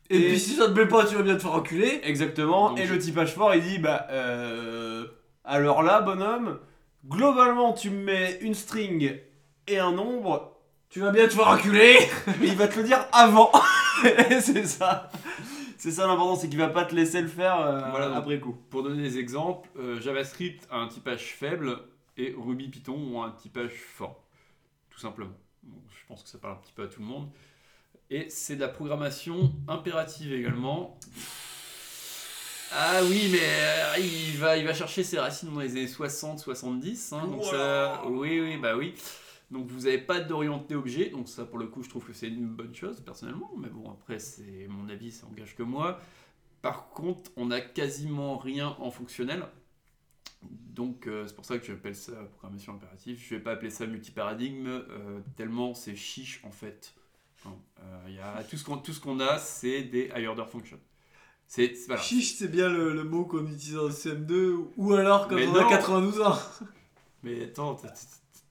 Et, Et- puis si ça te plaît pas, tu vas bien te faire enculer. Exactement, Donc et je- le typage fort il dit bah euh, alors là bonhomme, globalement tu me mets une string et un nombre, Tu vas bien te faire enculer. mais il va te le dire avant. C'est ça. C'est ça l'important, c'est qu'il va pas te laisser le faire euh, Voilà, après coup. Pour donner des exemples, euh, JavaScript a un typage faible et Ruby Python ont un typage fort. Tout simplement. Bon, je pense que ça parle un petit peu à tout le monde. Et c'est de la programmation impérative également. Ah oui, mais euh, il, va, il va chercher ses racines dans les années 60-70. hein, donc ça, oui, oui, bah oui. Donc vous n'avez pas d'orienté objet. Donc ça, pour le coup, je trouve que c'est une bonne chose, personnellement. Mais bon, après, c'est mon avis, ça engage que moi. Par contre, on n'a quasiment rien en fonctionnel. Donc euh, c'est pour ça que j'appelle ça programmation impérative. Je vais pas appeler ça multiparadigme, euh, tellement c'est chiche en fait. Euh, y a, tout ce qu'on tout ce qu'on a, c'est des higher order functions. Voilà. Chiche, c'est bien le, le mot qu'on utilise en CM2 ou alors quand Mais on a non. 92 ans. Mais attends, t'as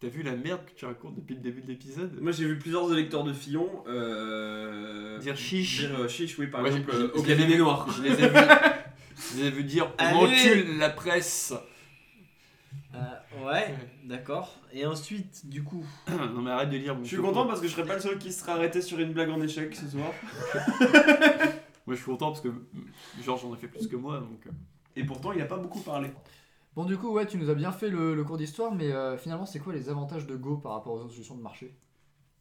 t'as vu la merde que tu racontes depuis le début de l'épisode Moi j'ai vu plusieurs électeurs de Fillon euh, Dire chiche. dire euh, chiche, oui, par Moi, exemple, je- euh, au je les ai cabinet vus- noir. Je les ai vus, je les ai vus dire on encule la presse. Euh, ouais, d'accord. Et ensuite, du coup. non mais arrête de lire. Je suis content parce que je serais pas le seul qui serait arrêté sur une blague en échec ce soir. Moi je suis content parce que Georges en a fait plus que moi donc. euh, Et pourtant, il a pas beaucoup parlé. Bon, du coup, ouais, tu nous as bien fait le, le cours d'histoire, mais euh, finalement, c'est quoi les avantages de Go par rapport aux autres solutions de marché?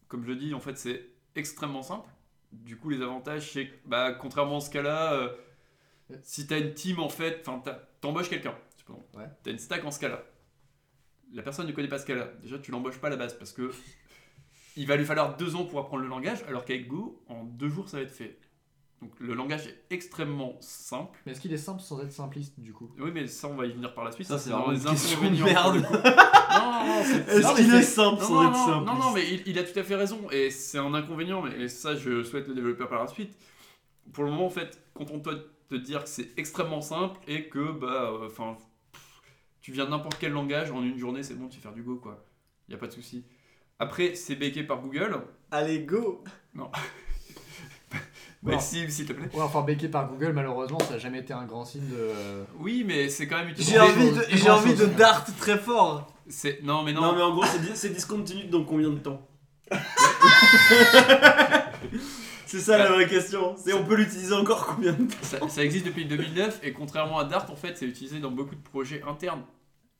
Comme je dis, en fait, c'est extrêmement simple. Du coup, les avantages, c'est que, bah, contrairement à ce cas-là, euh, si t'as une team, en fait, enfin, t'embauches quelqu'un. Ouais. T'as une stack en Scala. La personne ne connaît pas Scala. Déjà, tu l'embauches pas à la base parce que il va lui falloir deux ans pour apprendre le langage, alors qu'avec Go, en deux jours, ça va être fait. Donc, le langage est extrêmement simple. Mais est-ce qu'il est simple sans être simpliste, du coup? Oui, mais ça, on va y venir par la suite. Ça, c'est dans vraiment les une question de inconvénients, merde. pour le coup. Non, non, non, c'est- Est-ce non, qu'il c'est- est simple non, sans non, être non, simple non, non, mais il, il a tout à fait raison, et c'est un inconvénient, mais et ça je souhaite le développer par la suite. Pour le moment, en fait, contente-toi de te dire que c'est extrêmement simple et que, bah, euh, enfin, tu viens de n'importe quel langage, en une journée, c'est bon, tu sais faire du Go, quoi. Y a pas de souci. Après, c'est backé par Google. Allez, go Non. si, s'il te plaît. Ouais, enfin, béqué par Google, malheureusement, ça n'a jamais été un grand signe de. euh, Oui, mais c'est quand même utilisé. J'ai envie de, j'ai envie de dart très fort. C'est non, mais non. Non, mais en gros, c'est dis- c'est discontinu dans combien de temps C'est ça la vraie question. C'est on peut l'utiliser encore combien de temps Ça, ça existe depuis 2009 et contrairement à Dart, en fait, c'est utilisé dans beaucoup de projets internes.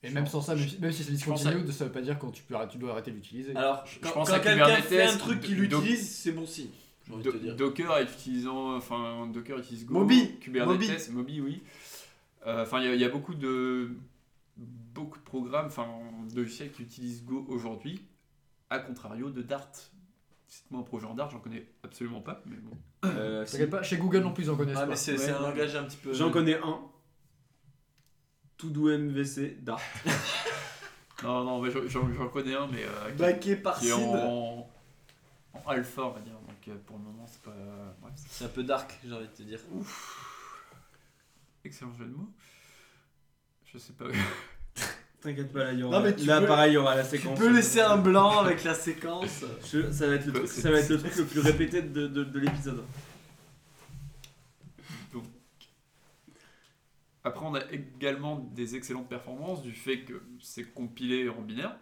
Et même sans ça, même si, même si c'est je pense discontinued, ça veut pas dire quand tu, peux, tu dois arrêter d'utiliser. Alors, Je quand, pense quand à quelqu'un Kubernetes, fait un truc qu'il Do- utilise, c'est bon signe. Do- te dire. Docker utilisant, enfin Docker utilise Go, Moby. Kubernetes, Moby, oui. Euh, Enfin, il y a- il y, a beaucoup de beaucoup de programmes, enfin de logiciels qui utilisent Go aujourd'hui, à contrario de Dart. Cite-moi un projet en Dart, j'en connais absolument pas, mais bon. Euh, pas, chez Google non plus, ils en connaissent Ah, pas. mais c'est Ouais, un langage un petit peu. J'en connais un. To do MVC Dart. Non, non, mais j'en- j'en j'en connais un, mais euh, qui- Baqué par qui est en, en alpha, on va dire. Donc euh, pour le moment, c'est pas. bref, c'est- un peu dark, j'ai envie de te dire. Excellent jeu de mots. Je sais pas. T'inquiète pas, là, il y aura. Non, mais tu là, peux- pareil, il y aura la Tu séquence. peux laisser un blanc avec la séquence. Je- ça, va être le truc, ça va être le truc le plus répété de, de, de l'épisode. Donc. Après, on a également des excellentes performances du fait que c'est compilé en binaire.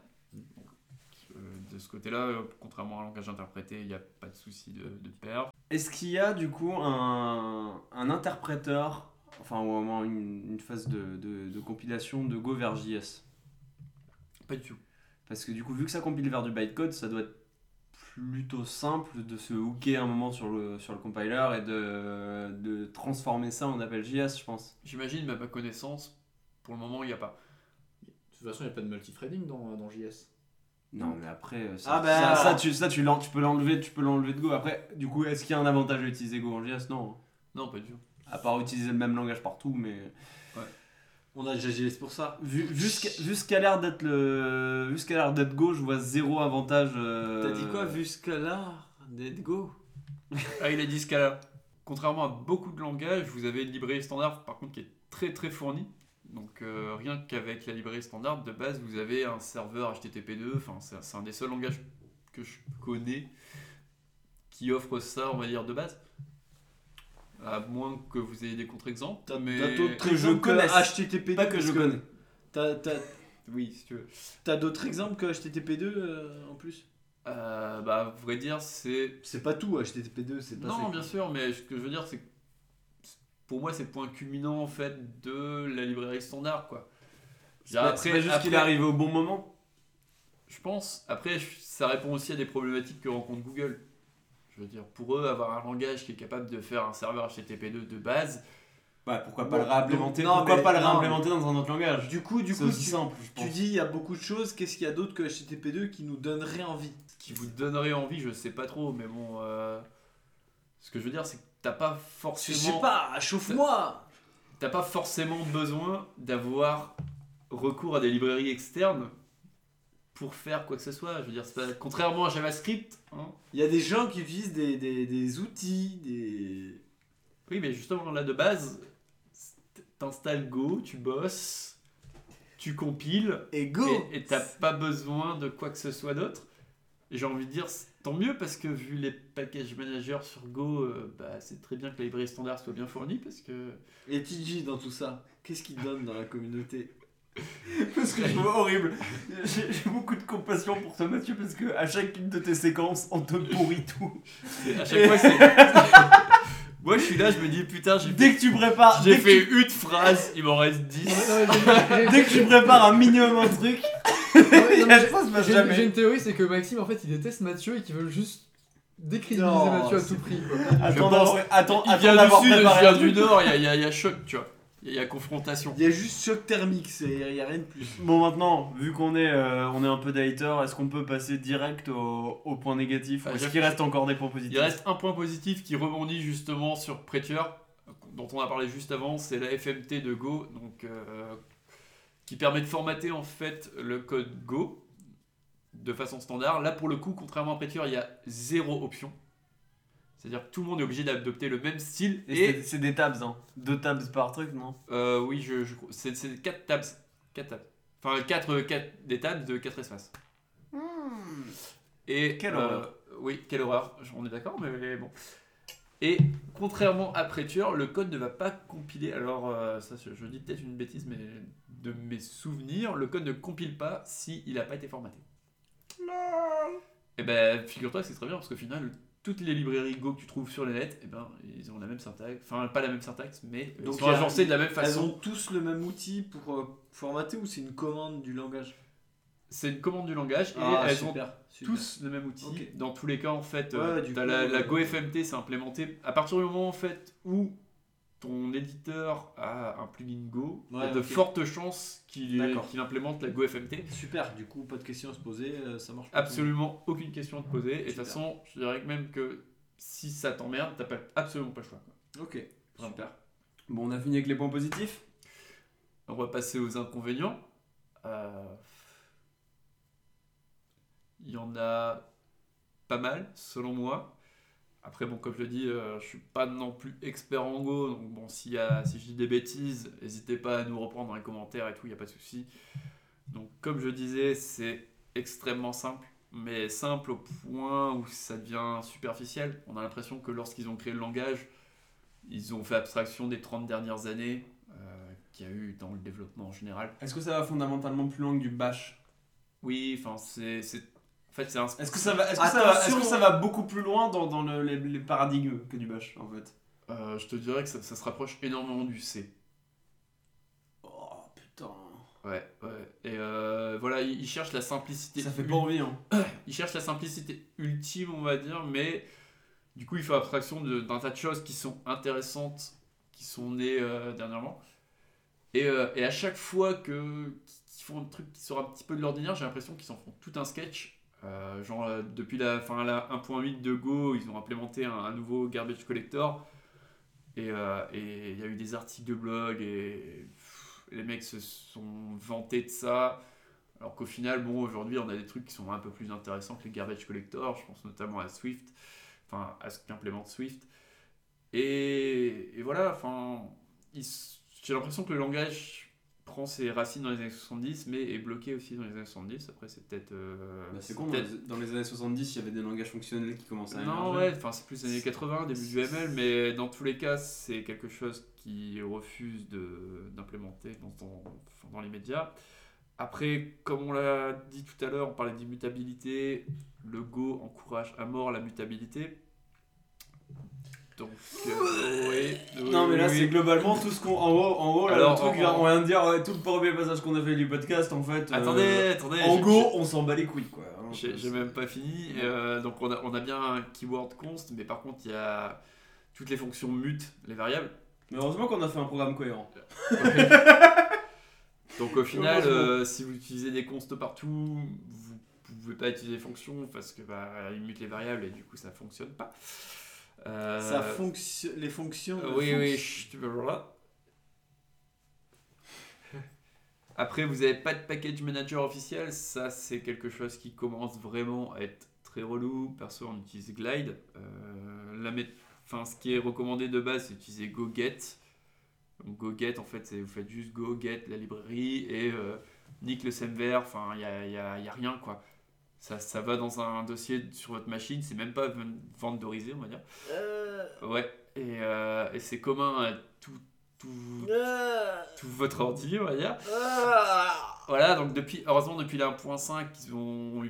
De ce côté-là, euh, contrairement à un langage interprété, il n'y a pas de souci de, de perf. Est-ce qu'il y a du coup un, un interpréteur, enfin ou au moins une, une phase de, de, de compilation de Go vers JS Pas du tout. Parce que du coup, vu que ça compile vers du bytecode, ça doit être plutôt simple de se hooker un moment sur le, sur le compiler et de, de transformer ça en appel JS, je pense. J'imagine, mais à ma connaissance, pour le moment, il n'y a pas. De toute façon, il n'y a pas de multithreading dans, dans JS. Non, mais après, euh, ça, Ah bah- ça, ça, tu, ça, tu, peux l'enlever, tu peux l'enlever de Go. Après, du coup, est-ce qu'il y a un avantage à utiliser Go en JS Non. Non, pas du tout. À part utiliser le même langage partout, mais On a déjà JS pour ça. vu, vu ce qu'a- ce qu'a l'air d'être le, vu ce qu'a l'air d'être Go, je vois zéro avantage. euh, T'as dit quoi, vu ce que là Let's go? Ah, il a dit Scala. Contrairement à beaucoup de langages, vous avez une librairie standard, par contre, qui est très très fournie. Donc, euh, rien qu'avec la librairie standard, de base, vous avez un serveur HTTP2. Enfin, c'est un des seuls langages que je connais qui offre ça, on va dire, de base. À moins que vous ayez des contre-exemples. T'as mais... que je exemples que connaisse. HTTP2 Pas que je connais. T'as t'as- Oui, si tu veux. t'as d'autres exemples que HTTP2 euh, en plus? Euh, bah, à vrai dire, c'est C'est pas tout, HTTP2, c'est pas Non, bien sûr, mais ce que je veux dire, c'est que pour moi, c'est le point culminant en fait de la librairie standard, quoi. C'est c'est pas juste qu'il est après- arrivé au bon moment. Je pense. Après, ça répond aussi à des problématiques que rencontre Google. Je veux dire, pour eux, avoir un langage qui est capable de faire un serveur HTTP2 de base, Ouais, pourquoi Bon, pas le réimplémenter non, Pourquoi mais- pas le réimplémenter dans un autre langage? Du coup, du C'est coup, aussi tu, simple, je tu dis il y a beaucoup de choses, qu'est-ce qu'il y a d'autre que HTTP2 qui nous donnerait envie? Qui vous donnerait envie, je sais pas trop, mais bon. euh, Ce que je veux dire, c'est que t'as pas Je forcément. sais pas, chauffe-moi T'as pas forcément besoin d'avoir recours à des librairies externes pour faire quoi que ce soit. Je veux dire, pas- contrairement à JavaScript, hein, Il y a des gens qui utilisent des, des, des outils, des. Oui, mais justement, là de base, t'installes Go, tu bosses, tu compiles, Et go et t'as pas besoin de quoi que ce soit d'autre. J'ai envie de dire, tant mieux, parce que vu les package managers sur Go, euh, bah, c'est très bien que la librairie standard soit bien fournie, parce que. Et TJ dans tout ça, qu'est-ce qu'il donne dans la communauté Parce que je trouve horrible. J'ai j'ai beaucoup de compassion pour toi, Mathieu, parce que à chacune de tes séquences, on te pourrit tout. À chaque fois, c'est. Moi, je suis là, je me dis, putain, j'ai Dès que tu prépares, J'ai fait une phrase, il m'en reste 10. tu- dès que tu prépares un minimum un truc, J'ai une théorie, c'est que Maxime, en fait, il déteste Mathieu et qu'il veut juste décrédibiliser Mathieu à tout prix. Quoi. Attends, pense- d'avoir- attends, Il attends vient du sud, je viens un du nord, il y il y il y a choc, tu vois. Il y a, confrontation. Il y a juste choc thermique, c'est- il y a rien de plus. Bon maintenant, vu qu'on est, euh, on est un peu d'hater, est-ce qu'on peut passer direct au, au point négatif? Ah, est-ce qu'il reste encore des points positifs? Il reste un point positif qui rebondit justement sur Prettier, dont on a parlé juste avant, c'est la FMT de Go, donc, euh, qui permet de formater en fait le code Go de façon standard. Là pour le coup, contrairement à Prettier, il y a zéro option. C'est-à-dire que tout le monde est obligé d'adopter le même style. Et Et, c'est- des tabs, hein. Deux tabs par truc, non? Euh, oui, je, je- c'est, c'est 4 tabs. 4 tabs. Enfin, 4, des tabs de 4 espaces. Et, Quelle euh, horreur. Oui, quelle horreur, on est d'accord, mais bon. Et contrairement à Prettier, le code ne va pas compiler. Alors, euh, ça, je, je dis peut-être une bêtise, mais de mes souvenirs, le code ne compile pas s'il n'a pas été formaté. Et ben, figure-toi que c'est très bien parce qu'au final, toutes les librairies Go que tu trouves sur le net, eh ben, ils ont la même syntaxe. Enfin, pas la même syntaxe, mais ils sont agencés de la même Elles façon. ont tous le même outil pour euh, formater ou c'est une commande du langage? C'est une commande du langage et Ah, elles ont super, tous le même outil. Dans tous les cas, en fait, Ouais, euh, coup, la, la euh, GoFMT, c'est implémenté à partir du moment en fait où ton éditeur a un plugin Go, il y a de fortes chances qu'il implémente la GoFMT. Super, du coup, pas de questions à se poser, euh, ça marche pas. Absolument aucune question à te poser. Et de toute façon, je dirais que même que si ça t'emmerde, t'as absolument pas le choix. quoi. Ok, Vraiment. super. Bon, on a fini avec les points positifs On va passer aux inconvénients. Euh, en a pas mal, selon moi. Après, bon, comme je le dis, euh, je suis pas non plus expert en Go, donc bon, s'il y a, si je dis des bêtises, n'hésitez pas à nous reprendre dans les commentaires et tout, il n'y a pas de souci. Donc, comme je disais, c'est extrêmement simple, mais simple au point où ça devient superficiel. On a l'impression que lorsqu'ils ont créé le langage, ils ont fait abstraction des 30 dernières années euh, qu'il y a eu dans le développement en général. Est-ce que ça va fondamentalement plus loin que du bash? Oui, enfin, c'est. C'est- En fait, c'est un. Est-ce que, ça va, est-ce, que ça va, est-ce que Attention. ça va beaucoup plus loin dans, dans le- les, les paradigmes que du bash en fait? Euh, je te dirais que ça, ça se rapproche énormément du C. Oh putain. Ouais, ouais. Et euh, voilà, ils, ils cherchent la simplicité. Ça fait pas envie hein. Ils cherchent la simplicité ultime, on va dire, mais du coup, il fait abstraction de- d'un tas de choses qui sont intéressantes, qui sont nées euh, dernièrement. Et, euh, et à chaque fois que qu'ils font un truc qui sort un petit peu de l'ordinaire, j'ai l'impression qu'ils en font tout un sketch. Euh, genre, euh, depuis la, la 1.8 de Go, ils ont implémenté un, nouveau garbage collector. Et euh, et il y a eu des articles de blog et les mecs se sont vantés de ça. Alors qu'au final, bon, aujourd'hui, on a des trucs qui sont un peu plus intéressants que les garbage collectors. Je pense notamment à Swift, enfin à ce qu'implémente Swift. Et, et voilà, enfin, j'ai l'impression que le langage prend ses racines dans les années 70, mais est bloqué aussi dans les années 70. Après, c'est peut-être. euh, Bah, c'est con, dans les, dans les années 70, il y avait des langages fonctionnels qui commençaient à non, émerger. ouais, enfin c'est plus les années 80, début du ML, mais dans tous les cas, c'est quelque chose qui refuse de- d'implémenter dans, dans, dans les médias. Après, comme on l'a dit tout à l'heure, on parlait d'immutabilité, le Go encourage à mort la mutabilité. Donc, euh, oui, oui, Non mais là oui. c'est globalement tout ce qu'on en haut en haut là, Alors, le truc en- là, on vient de dire ouais, tout le premier passage qu'on a fait du podcast en fait euh, Attendez, attendez. en go on s'en bat les couilles quoi hein, J'ai même pas fini. Euh, donc on a, on a bien un keyword const, mais par contre il y a toutes les fonctions mutent les variables. mais heureusement qu'on a fait un programme cohérent Donc au final, euh, si vous utilisez des consts partout, vous pouvez pas utiliser les fonctions parce que bah, ils mutent les variables et du coup ça fonctionne pas. Euh, Ça fonctionne. Les fonctions. euh, oui, oui, chut. Après, vous n'avez pas de package manager officiel, ça c'est quelque chose qui commence vraiment à être très relou. Perso, on utilise Glide. Euh, la enfin, ce qui est recommandé de base, c'est d'utiliser GoGet. Donc GoGet, en fait, vous faites juste GoGet, la librairie, et euh, nique le semver, enfin, il n'y a, y a- y a rien quoi. Ça, ça va dans un dossier sur votre machine, c'est même pas ven- vendorisé, on va dire. Euh, Ouais, et, euh, et c'est commun à tout, tout, euh, tout votre ordi, on va dire. Voilà, donc depuis, heureusement, depuis la 1.5, ils ont,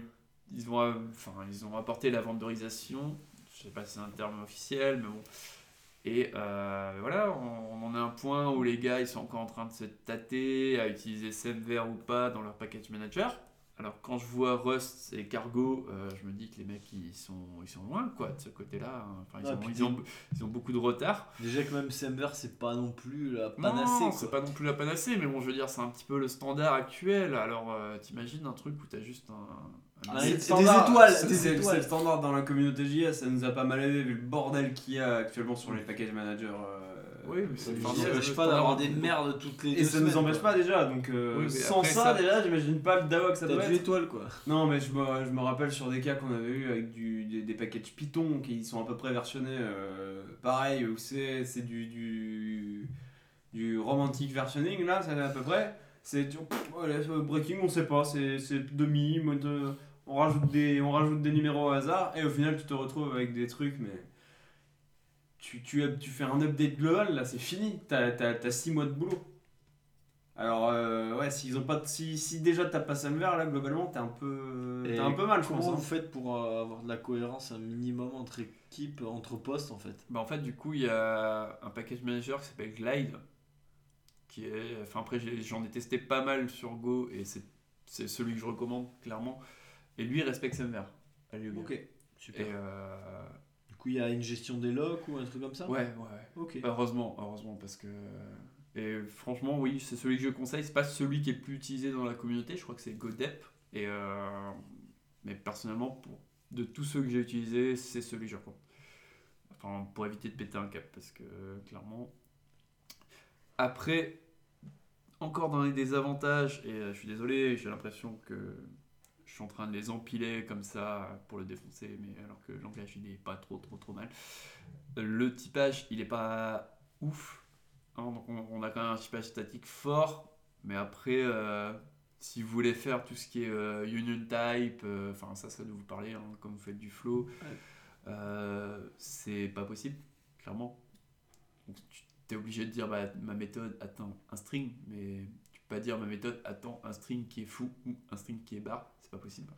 ils, ont, enfin, ils ont apporté la vendorisation. Je sais pas si c'est un terme officiel, mais bon. Et voilà, on, on en a un point où les gars, ils sont encore en train de se tâter à utiliser Semver ou pas dans leur package manager. Alors quand je vois Rust et Cargo, euh, je me dis que les mecs, ils sont, ils sont loin, quoi, de ce côté-là. hein. Enfin, ils, ont, puis ils, ont, ils ont beaucoup de retard. Déjà que même Semver, c'est pas non plus la Non, panacée. c'est pas non plus la panacée, mais bon, je veux dire, c'est un petit peu le standard actuel. Alors, euh, t'imagines un truc où t'as juste un. un- Ah, C'est des standard, étoiles. c'est le standard dans la communauté JS ça nous a pas mal aidé vu le bordel qu'il y a actuellement sur les package managers euh, Oui, mais Ça nous empêche le pas d'avoir des merdes toutes les et deux ça nous semaines, empêche quoi. pas déjà donc euh, Oui, sans après, ça, ça- déjà j'imagine pas le DAO que ça T'as doit du être étoile quoi. Non, mais je me, je me rappelle sur des cas qu'on avait eu avec du, des, des packages Python qui sont à peu près versionnés euh, pareil, où c'est c'est du, du, du romantic versioning, là, c'est à peu près. C'est du- pff, voilà, euh, breaking, on sait pas, c'est c'est demi, mode, euh, on, rajoute des, on rajoute des numéros au hasard, et au final, tu te retrouves avec des trucs, mais. Tu, tu, tu fais un update global, là, c'est fini, t'as 6 mois de boulot. Alors, euh, ouais, s'ils ont pas si, si déjà t'as pas Semver, là, globalement, t'es un peu, Et t'es un peu mal, je Comment pense. vous hein. faites pour euh, avoir de la cohérence un minimum entre équipes, entre postes en fait? Bah, en fait, du coup, il y a un package manager qui s'appelle Glide. Qui est. Enfin, après, j'ai- j'en ai testé pas mal sur Go et c'est c'est celui que je recommande, clairement. Et lui, il respecte gars. Ok, super. Et. euh, coup, il y a une gestion des locks ou un truc comme ça Ouais, ouais. Ok. Heureusement, heureusement, parce que. Et franchement, oui, c'est celui que je conseille. C'est pas celui qui est le plus utilisé dans la communauté. Je crois que c'est GoDep. Et euh, mais personnellement, pour, de tous ceux que j'ai utilisés, c'est celui que je recommande. Enfin, pour éviter de péter un cap, parce que clairement. Après, encore dans les désavantages, et euh, je suis désolé, j'ai l'impression que suis en train de les empiler comme ça pour le défoncer, mais alors que le langage il est pas trop trop trop mal. Le typage il est pas ouf. hein, donc on, on a quand même un typage statique fort, mais après, euh, si vous voulez faire tout ce qui est euh, union type, euh, enfin ça, ça doit vous parler, hein, comme vous faites du flow, c'est pas possible, clairement. Donc, tu es obligé de dire bah, ma méthode attend un string, mais tu peux pas dire ma méthode attend un string qui est fou ou un string qui est bar, c'est pas possible.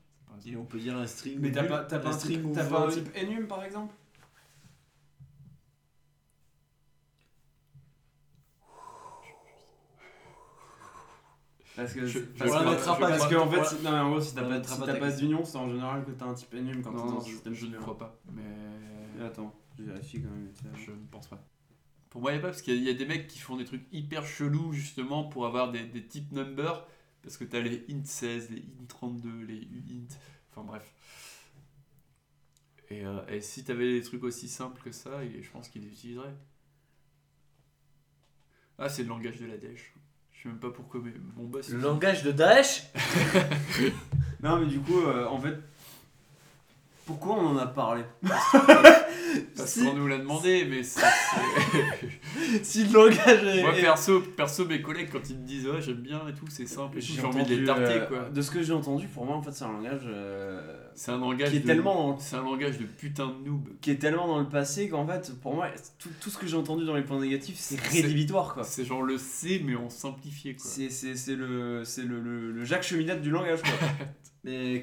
Et on peut dire un string. Mais t'as pas, t'as pas un, string t'as pas un type enum par exemple? Parce que, Je- parce que- parce crois- que, en fait, si- non, mais en gros, si t'as pas, si pas d'union, c'est en général que t'as un type enum quand t'es dans un je, système je ne crois pas, mais Et Attends, je vérifie quand même. je ne pense pas. Pour moi, il n'y a pas, parce qu'il y, a- il y a des mecs qui font des trucs hyper chelous justement pour avoir des, des types numbers, parce que tu as les int 16, les int 32, les uint, enfin bref. Et, euh, et si tu avais des trucs aussi simples que ça, je pense qu'ils les utiliseraient. Ah, c'est le langage de la dèche. Je sais même pas pourquoi, mais mon boss. Le langage de Daesh? Non, mais du coup, euh, en fait, pourquoi on en a parlé? Parce si- qu'on nous l'a demandé, mais c'est. c'est- Si le langage est. Moi, perso, perso, mes collègues, quand ils me disent ouais, j'aime bien et tout, c'est simple, j'ai envie de les tarter euh, quoi. De ce que j'ai entendu, pour moi, en fait, c'est un langage euh, C'est un langage qui est de- tellement C'est un langage de putain de noob. qui est tellement dans le passé qu'en fait, pour moi, tout, tout ce que j'ai entendu dans les points négatifs, c'est rédhibitoire, quoi. C'est genre le C, mais en simplifié quoi. C'est le, le, le, le Jacques Cheminette du langage, quoi. Mais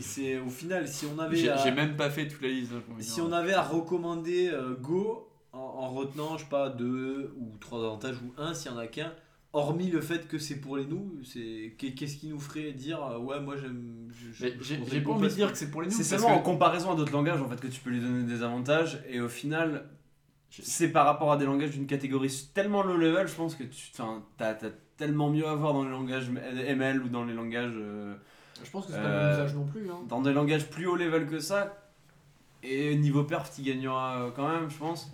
c'est au final, si on avait. J'ai même pas fait toute la liste. Si on avait à recommander euh, Go en, en retenant, je sais pas, deux ou trois avantages ou un s'il y en a qu'un, hormis le fait que c'est pour les nous, c'est qu'est-ce qui nous ferait dire euh, ouais moi j'aime. J'ai pas envie de dire que- c'est pour les noobs. C'est seulement en comparaison à d'autres langages, en fait, que tu peux lui donner des avantages, et au final, c'est par rapport à des langages d'une catégorie tellement low level, je pense que tu t'as tellement mieux à voir dans les langages ML ou dans les langages. euh, Je pense que c'est pas Euh, le même usage non plus. Hein. dans des langages plus haut level que ça, et niveau perf, tu gagneras euh, quand même, je pense.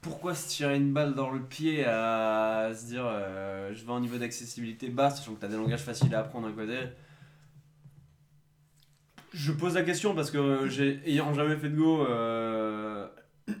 Pourquoi se tirer une balle dans le pied à se dire euh, je vais en niveau d'accessibilité bas, sachant que tu as des langages faciles à apprendre à coder? Je pose la question parce que j'ai ayant jamais fait de Go, euh,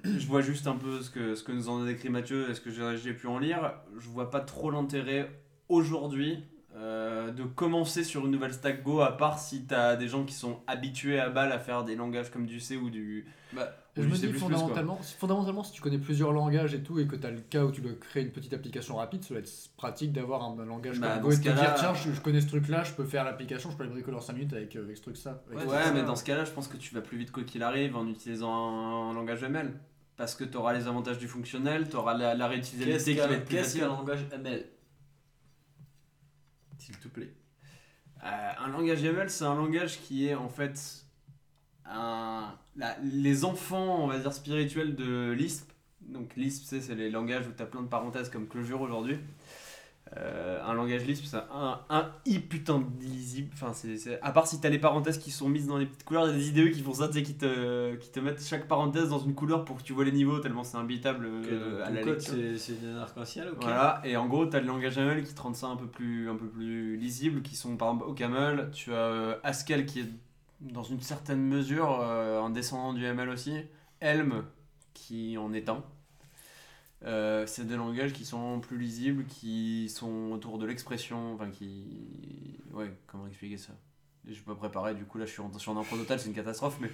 je vois juste un peu ce que, ce que nous en a décrit Mathieu et ce que j'ai j'ai pu en lire. Je vois pas trop l'intérêt aujourd'hui euh, de commencer sur une nouvelle stack Go, à part si tu as des gens qui sont habitués à balle à faire des langages comme du C ou du. Bah, ou Je du me C++, dis fondamentalement, si- fondamentalement, si tu connais plusieurs langages et tout, et que tu as le cas où tu dois créer une petite application rapide, ça va être pratique d'avoir un langage Bah, comme Go et te dire tiens, je, je connais ce truc-là, je peux faire l'application, je peux aller bricoler en 5 minutes avec, euh, avec ce truc-ça. avec Ouais, mais dans ce cas-là, je pense que tu vas plus vite quoi qu'il arrive en utilisant un, un langage ML. Parce que tu auras les avantages du fonctionnel, tu auras la, la Qu'est-ce réutilisabilité qui va être plus qu'est-ce qu'un langage ML S'il te plaît. Euh, un langage ML, c'est un langage qui est en fait un, les enfants, on va dire, spirituels de Lisp. Donc Lisp, c'est c'est les langages où tu as plein de parenthèses comme Clojure aujourd'hui. Euh, un langage Lisp, c'est un, un i putain de lisible. Enfin, c'est, À part si tu as les parenthèses qui sont mises dans les petites couleurs, il y a des IDE qui font ça, tu sais, qui te, qui te mettent chaque parenthèse dans une couleur pour que tu vois les niveaux, tellement c'est imbitable euh, à la code c'est une arc-en-ciel, ok Voilà, et en gros, tu as le langage ML qui te rend ça un peu plus, un peu plus lisible, qui sont par exemple OCaml, tu as euh, Haskell qui est dans une certaine mesure euh, un descendant du ML aussi, Helm qui en est un. Euh, c'est des langages qui sont plus lisibles, qui sont autour de l'expression, enfin qui... Ouais, comment expliquer ça? Je suis pas préparé, du coup là je suis en, je suis en impro total, c'est une catastrophe, mais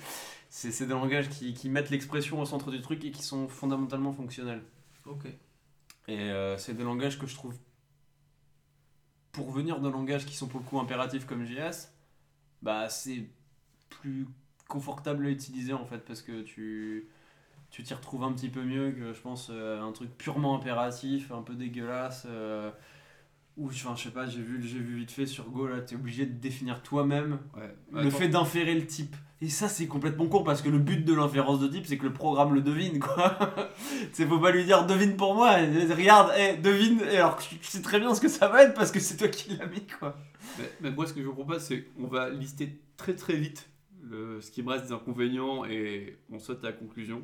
c'est c'est des langages qui, qui mettent l'expression au centre du truc et qui sont fondamentalement fonctionnels. Ok. Et euh, c'est des langages que je trouve, pour venir de langages qui sont pour le coup impératifs comme JS, bah c'est plus confortable à utiliser en fait parce que tu tu t'y retrouves un petit peu mieux que je pense euh, un truc purement impératif, un peu dégueulasse. euh, ou enfin, je sais pas, j'ai vu, j'ai vu vite fait sur Go là, t'es obligé de définir toi-même ouais. le Attends, fait d'inférer le type. Et ça, c'est complètement con parce que le but de l'inférence de type, c'est que le programme le devine, quoi. c'est faut pas lui dire devine pour moi, regarde, eh, devine, et alors que tu sais très bien ce que ça va être parce que c'est toi qui l'as mis, quoi. Mais, mais moi, ce que je vous propose, c'est qu'on va lister très très vite le, ce qui me reste des inconvénients et on saute à la conclusion.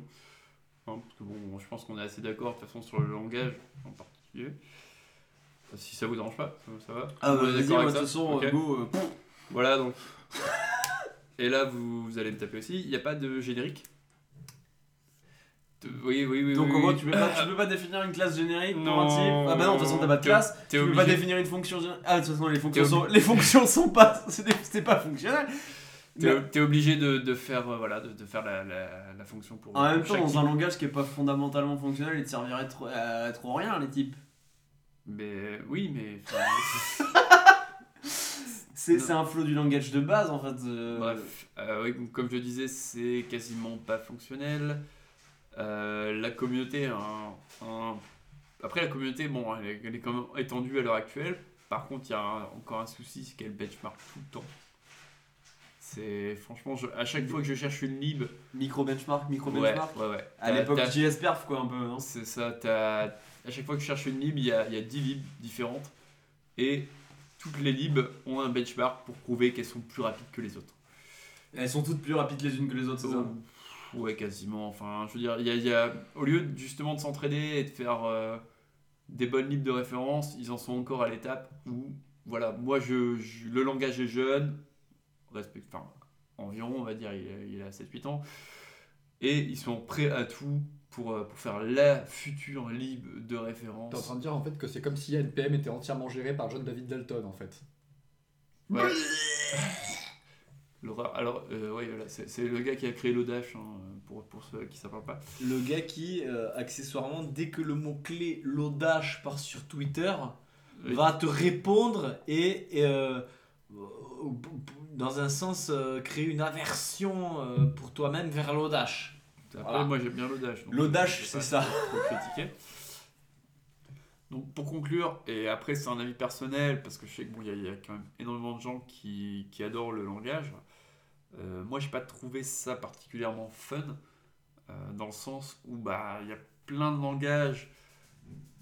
Hein, parce que bon, je pense qu'on est assez d'accord de toute façon sur le langage en particulier. Si ça vous dérange pas, ça, va Ah, bah, vas-y, de toute façon, Ok. Go, euh, Voilà, donc Et là, vous, vous allez me taper aussi. Il n'y a pas de générique De- Oui, oui, oui. Donc oui, oui. tu peux, pas, tu peux pas définir une classe générique pour Non. un type Ah bah non, de toute façon t'as pas de classe. tu peux pas définir une fonction générique. Ah de toute façon les fonctions sont, les fonctions sont pas, c'est pas fonctionnel. T'es Mais obligé de, de faire, euh, voilà, de, de faire la, la, la fonction pour. en même temps, dans type. un langage qui est pas fondamentalement fonctionnel, il te servirait trop, à trop rien les types. Mais oui, mais. C'est un flow du langage de base en fait. euh, Bref, euh, oui, comme je disais, c'est quasiment pas fonctionnel. Euh, la communauté, un- un- après la communauté, bon, elle est, elle est quand même étendue à l'heure actuelle. Par contre, il y a un- encore un souci, c'est qu'elle benchmark tout le temps. C'est franchement, je- à chaque fois que je cherche une lib, Micro benchmark, micro ouais, benchmark. ouais, ouais. À T'as- l'époque t'as- JS Perf quoi un peu. C'est ça, à chaque fois que je cherche une lib, il y a, y a 10 libs différentes. Et toutes les libs ont un benchmark pour prouver qu'elles sont plus rapides que les autres. Elles sont toutes plus rapides les unes que les autres, c'est ça? Oh, Ouais, quasiment. Enfin, je veux dire, y a, y a- au lieu justement de s'entraider et de faire euh, des bonnes libres de référence, ils en sont encore à l'étape où, voilà, moi, je, je- le langage est jeune, respect, enfin, environ, on va dire, il, a- il a 7-8 ans, et ils sont prêts à tout pour, euh, pour faire la future libre de référence. T'es en train de dire en fait que c'est comme si NPM était entièrement géré par John David Dalton en fait. Ouais. L'horreur. Alors, euh, ouais, voilà, c'est c'est le gars qui a créé l'Odash, hein, pour, pour ceux qui ne savent pas. Le gars qui, euh, accessoirement, dès que le mot-clé l'audace part sur Twitter, Oui. va te répondre et, et, euh, dans un sens, euh, créer une aversion euh, pour toi-même vers l'audace. Voilà. moi j'aime bien l'audace. L'audace, vais c'est ça. Trop critiquer. Donc pour conclure, et après c'est un avis personnel, parce que je sais que bon, il y, a- il y a quand même énormément de gens qui, qui adorent le langage. Euh, moi j'ai pas trouvé ça particulièrement fun, euh, dans le sens où bah il y a plein de langages.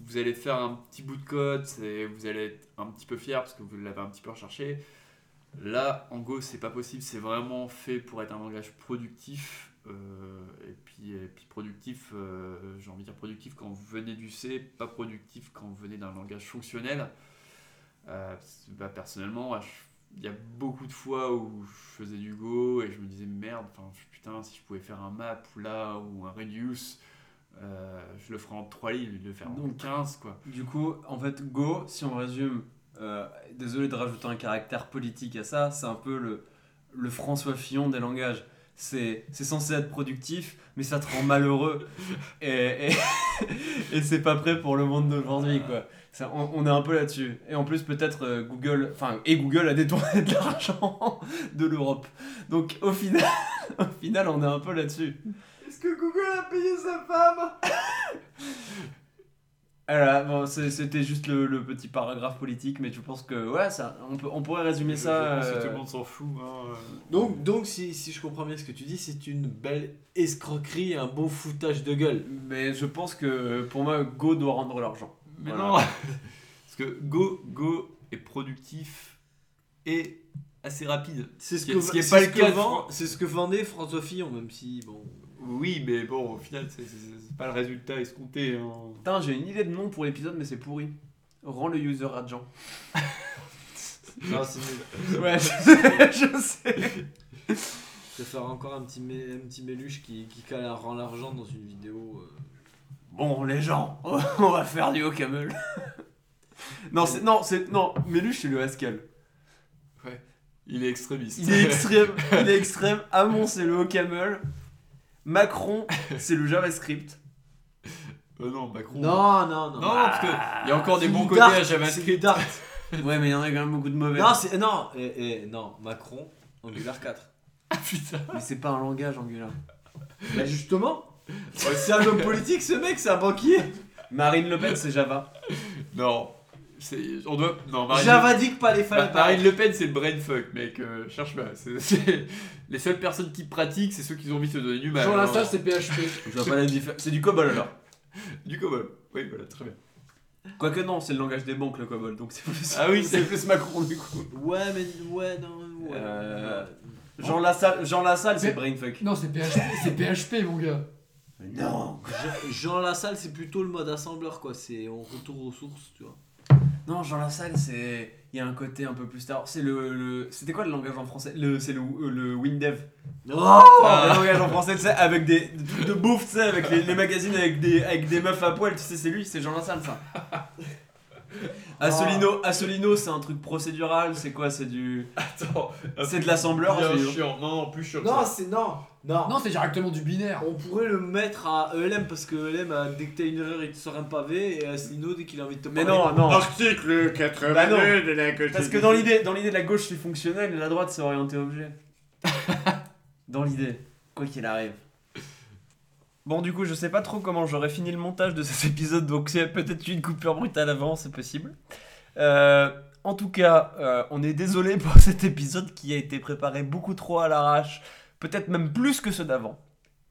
Vous allez faire un petit bout de code, vous allez être un petit peu fier parce que vous l'avez un petit peu recherché. Là, en Go, c'est pas possible, c'est vraiment fait pour être un langage productif. euh, et, puis, et puis productif, euh, j'ai envie de dire productif quand vous venez du C, pas productif quand vous venez d'un langage fonctionnel. Euh, bah, personnellement, je- il y a beaucoup de fois où je faisais du Go et je me disais merde, putain, si je pouvais faire un map là ou un reduce, je le ferais en 3 lignes, de le faire en Donc, 15 quoi. Du coup, en fait, Go, si on résume, euh, désolé de rajouter un caractère politique à ça, c'est un peu le, le François Fillon des langages. C'est c'est censé être productif, mais ça te rend malheureux. Et, et, et c'est pas prêt pour le monde d'aujourd'hui, quoi. Ça, on, on est un peu là-dessus. Et en plus, peut-être euh, Google, enfin, et Google a détourné de l'argent de l'Europe. Donc, au final, au final, on est un peu là-dessus. Est-ce que Google a payé sa femme? Voilà, bon, c'était juste le, le petit paragraphe politique, mais je pense que ouais, ça, on, peut, on pourrait résumer ça. Que euh, tout le monde s'en fout. hein, euh. Donc, donc si, si je comprends bien ce que tu dis, c'est une belle escroquerie, un beau foutage de gueule. Mais je pense que pour moi, Go doit rendre l'argent. Mais Voilà. non Parce que Go, Go est productif et assez rapide. C'est ce Ce qui que est- ce qui est c'est pas le cas C'est ce que vendait François Fillon, même si bon. Oui, mais bon, au final, c'est- c'est c'est pas le résultat escompté. hein. Putain, j'ai une idée de nom pour l'épisode, mais c'est pourri. Rends le user agent. Non, c'est nul. Ouais, je sais. Je vais faire encore un petit, mé- un petit méluche qui, qui cale un rend l'argent dans une vidéo. euh. Bon, les gens, on va faire du Camel. non, c'est non, c'est non. Méluche, c'est le Haskell. Il est extrémiste. Il est extrême. il est extrême. Hamon, c'est le Camel. Macron, c'est le JavaScript. Euh, non, Macron. Non, non, non. Non, parce qu'il y a encore des bons côtés à C'est JavaScript. Ouais, mais il y en a quand même beaucoup de mauvais. Non, c'est non, eh, eh, non, Macron, Angular 4. Ah putain. Mais c'est pas un langage Angular. Bah justement, c'est un homme politique ce mec, c'est un banquier. Marine Le Pen, c'est Java. Non. On doit. Non, Marine, pas les fallait Marine Le Pen, c'est le brain fuck, mec. euh, cherche pas. C'est- c'est- Les seules personnes qui pratiquent, c'est ceux qui ont envie de se donner du mal. Jean hein. Lassalle, c'est PHP. Je vois pas la différence. C'est du COBOL alors. Du COBOL. Oui, voilà, très bien. Quoique non, c'est le langage des banques le COBOL, donc c'est plus. Ah oui, c'est plus Macron du coup. Ouais, mais ouais, non, ouais. Euh, Jean Lassalle, Jean Lassalle c'est brainfuck. Non, c'est PHP, c'est PHP, mon gars. Non. Jean- Jean Lassalle, c'est plutôt le mode assembleur quoi, c'est on retourne aux sources, tu vois. Non, Jean Lassalle, c'est. Il y a un côté un peu plus Star C'est le. le- C'était quoi le langage en français? Le... C'est le, euh, le WinDev. Oh le langage en français, tu sais, avec des, de bouffe, tu sais, avec les, les magazines avec des, avec des meufs à poil, tu sais, c'est lui, c'est Jean Lassalle, ça. Assolino, Assolino c'est un truc procédural, c'est quoi C'est du. Attends, C'est de l'assembleur, bien Assolino. chiant. Non, non, plus chiant que Non, ça. c'est non. Non. Non, c'est directement du binaire. On pourrait le mettre à ELM parce que ELM, euh, dès que t'as une erreur, il te sort un pavé et Asselineau, dès qu'il a envie de te Mais parler. non, non. Article 82 Bah non. de la Parce que dans l'idée, dans l'idée de la gauche c'est fonctionnel et la droite c'est orienté objet. dans l'idée, quoi qu'il arrive. Bon du coup je sais pas trop comment j'aurais fini le montage de cet épisode donc c'est peut-être une coupure brutale avant c'est possible. Euh, en tout cas euh, on est désolé pour cet épisode qui a été préparé beaucoup trop à l'arrache, peut-être même plus que ceux d'avant.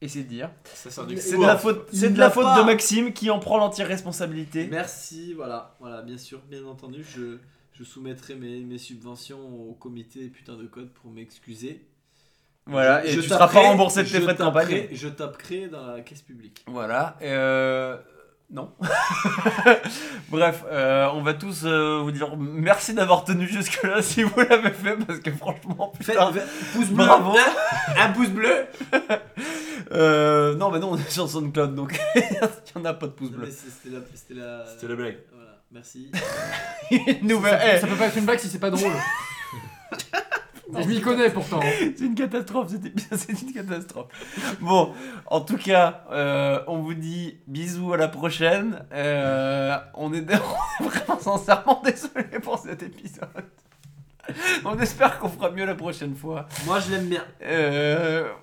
Et c'est dire. C'est de la faute, c'est de l'a la faute pas. de Maxime qui en prend l'entière responsabilité. Merci, voilà, voilà, bien sûr, bien entendu, je, je soumettrai mes, mes subventions au comité putain de code pour m'excuser. Voilà, et je tu seras pas remboursé de tes frais de campagne. Je taperai dans la caisse publique. Voilà. Euh... Non. Bref, euh, on va tous euh, vous dire merci d'avoir tenu jusque-là si vous l'avez fait parce que franchement, Faites putain, pouce bleu, bravo. un pouce bleu. Euh, non, mais non, on est sur SoundCloud donc il n'y en a pas de pouce Non, bleu. C'était la, blague. Voilà, merci. Nouvelle. Ça, eh, ça peut pas être une blague si c'est pas drôle. Je m'y connais pourtant. c'est une catastrophe, c'est une catastrophe. Bon, en tout cas, euh, on vous dit bisous à la prochaine. Euh, on, est, on est vraiment sincèrement désolé pour cet épisode. On espère qu'on fera mieux la prochaine fois. Moi, je l'aime bien. Euh...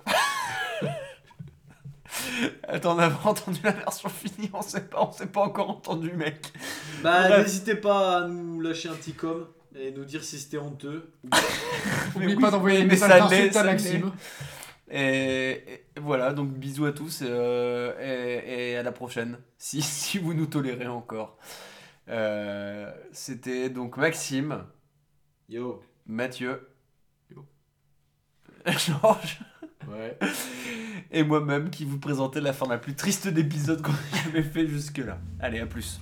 Attends, on avait entendu la version finie, on sait pas, on s'est pas encore entendu, mec. Bah, n'hésitez pas à nous lâcher un petit com et nous dire si c'était honteux. N'oubliez oui, pas d'envoyer des messages d'insultes à Maxime. Et, et voilà, donc bisous à tous euh, et, et à la prochaine, si, si vous nous tolérez encore. Euh, C'était donc Maxime, Yo. Mathieu, Georges Ouais. et moi-même qui vous présentais la fin la plus triste d'épisode qu'on ait jamais fait jusque-là. Allez, à plus.